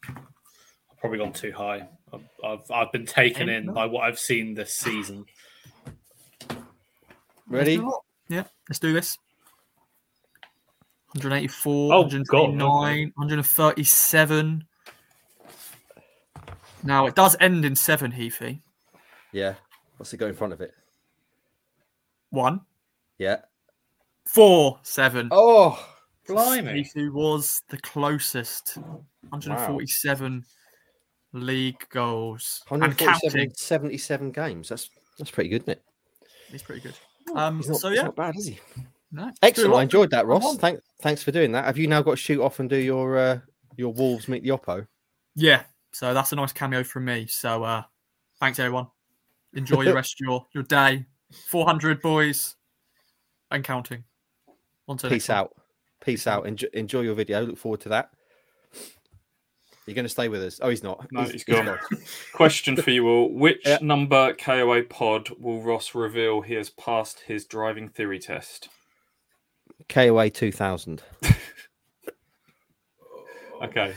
C: I've probably gone too high. I've, I've, I've been taken in by what I've seen this season.
A: Ready?
F: Yeah. Let's do this. 184,
C: Oh,
F: 129,
C: God,
F: 137. Now it does end in seven, Heafy.
A: Yeah. What's it got in front of it?
F: One,
A: Yeah.
F: four, seven.
A: Oh,
C: Blimey.
F: Heafy was the closest. 147 league goals. And
A: 147,
F: counting.
A: 77 games. That's that's pretty good, isn't it?
F: He's pretty good. Um,
A: He's not,
F: so
A: he's
F: yeah,
A: not bad, is he?
F: no,
A: Excellent. I enjoyed that, Ross.
F: on.
A: Thank, thanks for doing that. Have you now got to shoot off and do your uh, your Wolves meet the Oppo?
F: Yeah, so that's a nice cameo from me. So uh, thanks everyone. Enjoy the rest of your, your day. 400 boys and counting.
A: Peace out. Peace out. Enjoy, enjoy your video. Look forward to that. You're going to stay with us. Oh, he's not.
B: No, he's, he's gone. gone. Question for you all: Which yeah. number KOA pod will Ross reveal he has passed his driving theory test?
A: KOA two thousand.
B: okay.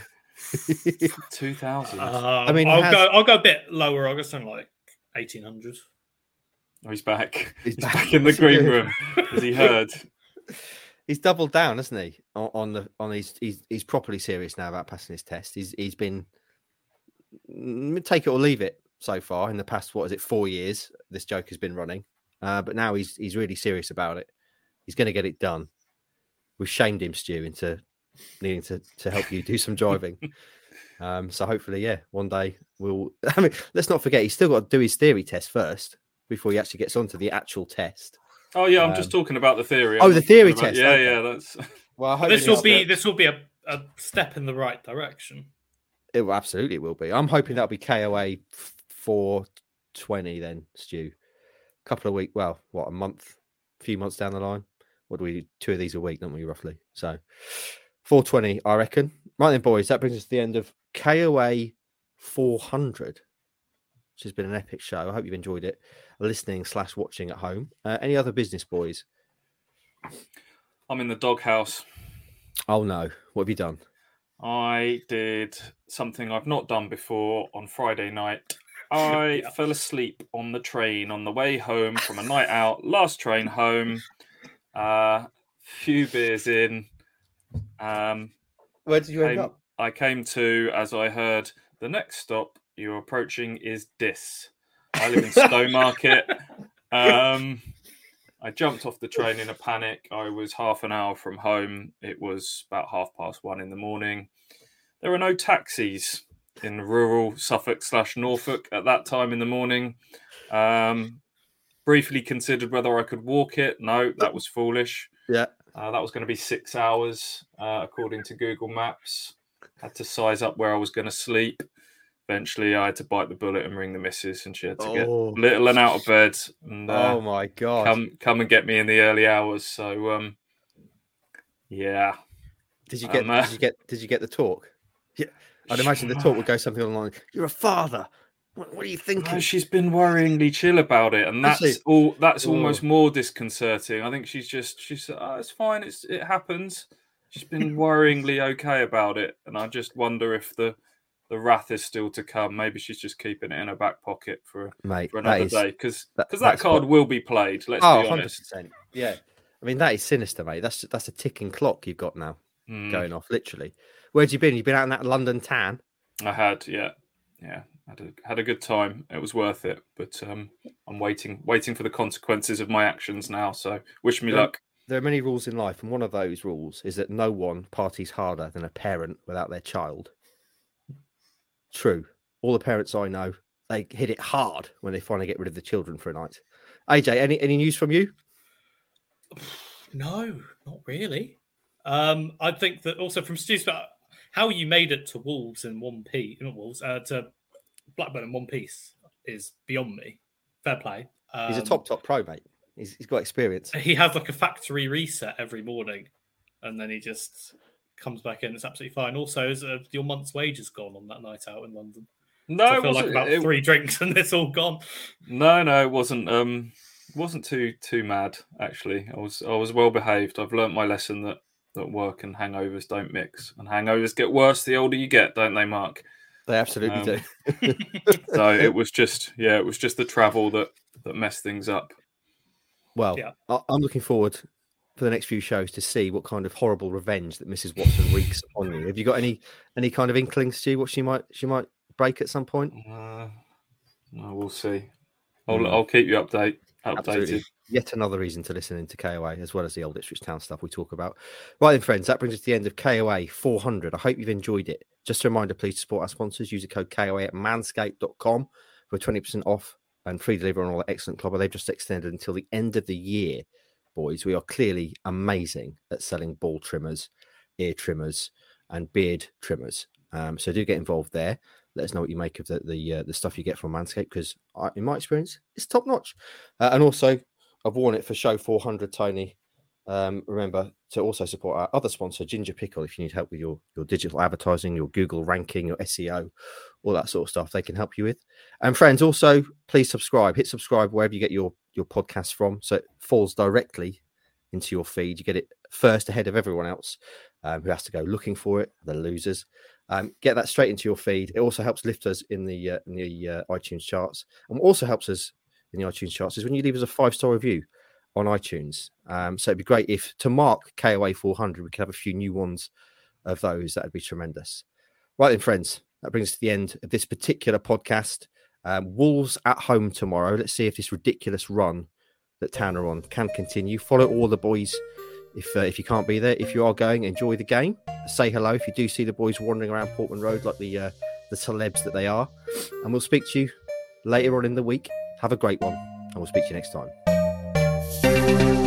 B: two thousand.
C: Uh, I mean, I'll has... go. I'll go a bit lower. I'll go something like eighteen hundred.
B: Oh, he's back. He's, he's back. back in the green room. Has he heard?
A: He's doubled down, hasn't he? On, on the on he's, he's he's properly serious now about passing his test. He's he's been mm, take it or leave it so far in the past. What is it? Four years this joke has been running, uh, but now he's he's really serious about it. He's going to get it done. We've shamed him, Stu, into needing to to help you do some driving. um, so hopefully, yeah, one day we'll. I mean, let's not forget he's still got to do his theory test first before he actually gets onto the actual test.
B: Oh yeah, I'm um, just talking about the theory.
A: I'm oh, the theory test.
B: Yeah, okay. yeah, that's.
C: Well, I hope. this will be this will be a, a step in the right direction.
A: It will, absolutely will be. I'm hoping that'll be KOA four twenty then, Stu. A couple of weeks, well, what a month, a few months down the line. What do we do? Two of these a week, don't we, roughly? So, four twenty, I reckon. Right then, boys, that brings us to the end of KOA four hundred, which has been an epic show. I hope you've enjoyed it listening slash watching at home. Uh, any other business boys?
B: I'm in the doghouse.
A: Oh no! What have you done?
B: I did something I've not done before on Friday night. I yeah. fell asleep on the train on the way home from a night out. Last train home. Uh, few beers in. Um,
A: Where did you came, end up?
B: I came to as I heard the next stop you're approaching is Diss. I live in Stowmarket. Um, I jumped off the train in a panic. I was half an hour from home. It was about half past one in the morning. There were no taxis in rural Suffolk slash Norfolk at that time in the morning. Um, briefly considered whether I could walk it. No, that was foolish.
A: Yeah.
B: Uh, that was going to be six hours, uh, according to Google Maps. Had to size up where I was going to sleep eventually I had to bite the bullet and ring the missus, and she had to get oh. little and out of bed. And,
A: uh, oh my god!
B: Come come and get me in the early hours. So um, yeah.
A: Did you get? Um, uh, did you get? Did you get the talk? Yeah, I'd imagine the talk would go something along. You're a father. What, what are you thinking?
B: she's been worryingly chill about it, and that's all. That's almost more disconcerting. I think she's just she's. Oh, it's fine. It's it happens. She's been worryingly okay about it, and I just wonder if the the wrath is still to come. Maybe she's just keeping it in her back pocket for, Mate, for another day because because that, that, card what... will be played. Let's oh, be honest. 100%.
A: Yeah, I mean that is sinister, mate. That's that's a ticking clock you've got now mm. going off. Literally, where'd you been? You've been out in that London tan.
B: I had, yeah, yeah. Had a, had a good time. It was worth it, but um, I'm waiting, waiting for the consequences of my actions now. So wish me luck.
A: There are many rules in life, and one of those rules is that no one parties harder than a parent without their child. True. All the parents I know, they hit it hard when they finally get rid of the children for a night. AJ, any any news from you?
C: No, not really. Um, I think that also from Stu's, but how you made it to Wolves in one piece, not Wolves, uh, to Blackburn in one piece is beyond me. Fair play.
A: Um, he's a top top pro, mate. He's, he's got experience.
C: He has like a factory reset every morning, and then he just comes back in, it's absolutely fine. Also, is uh, your month's wages gone on that night out in London?
B: No,
C: so I feel like about it, three drinks and it's all gone.
B: No, no, it wasn't. Um, wasn't too too mad actually. I was I was well behaved. I've learnt my lesson that that work and hangovers don't mix, and hangovers get worse the older you get, don't they, Mark?
A: They absolutely um,
B: do. so it was just yeah, it was just the travel that that messed things up.
A: Well, yeah. I'm looking forward for the next few shows to see what kind of horrible revenge that Mrs. Watson wreaks on you. Have you got any any kind of inklings to what she might she might break at some point? Uh,
B: no, we'll see. I'll mm. I'll keep you update updated. Absolutely.
A: Yet another reason to listen into KOA as well as the old Ipswich Town stuff we talk about. Right then, friends, that brings us to the end of KOA 400. I hope you've enjoyed it. Just a reminder, please support our sponsors. Use the code KOA at manscaped.com for 20% off and free delivery on all the excellent club. They've just extended until the end of the year boys, we are clearly amazing at selling ball trimmers, ear trimmers, and beard trimmers. Um, so do get involved there. Let us know what you make of the the, uh, the stuff you get from Manscaped because, in my experience, it's top notch. Uh, and also, I've worn it for show 400, Tony. Um, remember to also support our other sponsor, Ginger Pickle, if you need help with your, your digital advertising, your Google ranking, your SEO, all that sort of stuff. They can help you with. And friends, also please subscribe. Hit subscribe wherever you get your your podcast from, so it falls directly into your feed. You get it first ahead of everyone else um, who has to go looking for it. The losers. Um, get that straight into your feed. It also helps lift us in the uh, in the uh, iTunes charts, and also helps us in the iTunes charts is when you leave us a five star review on iTunes. Um, so it'd be great if to mark KOA 400, we could have a few new ones of those. That'd be tremendous. Right then, friends, that brings us to the end of this particular podcast. Um, Wolves at home tomorrow. Let's see if this ridiculous run that Town are on can continue. Follow all the boys if uh, if you can't be there. If you are going, enjoy the game. Say hello if you do see the boys wandering around Portman Road like the uh, the celebs that they are. And we'll speak to you later on in the week. Have a great one, and we'll speak to you next time. Thank you.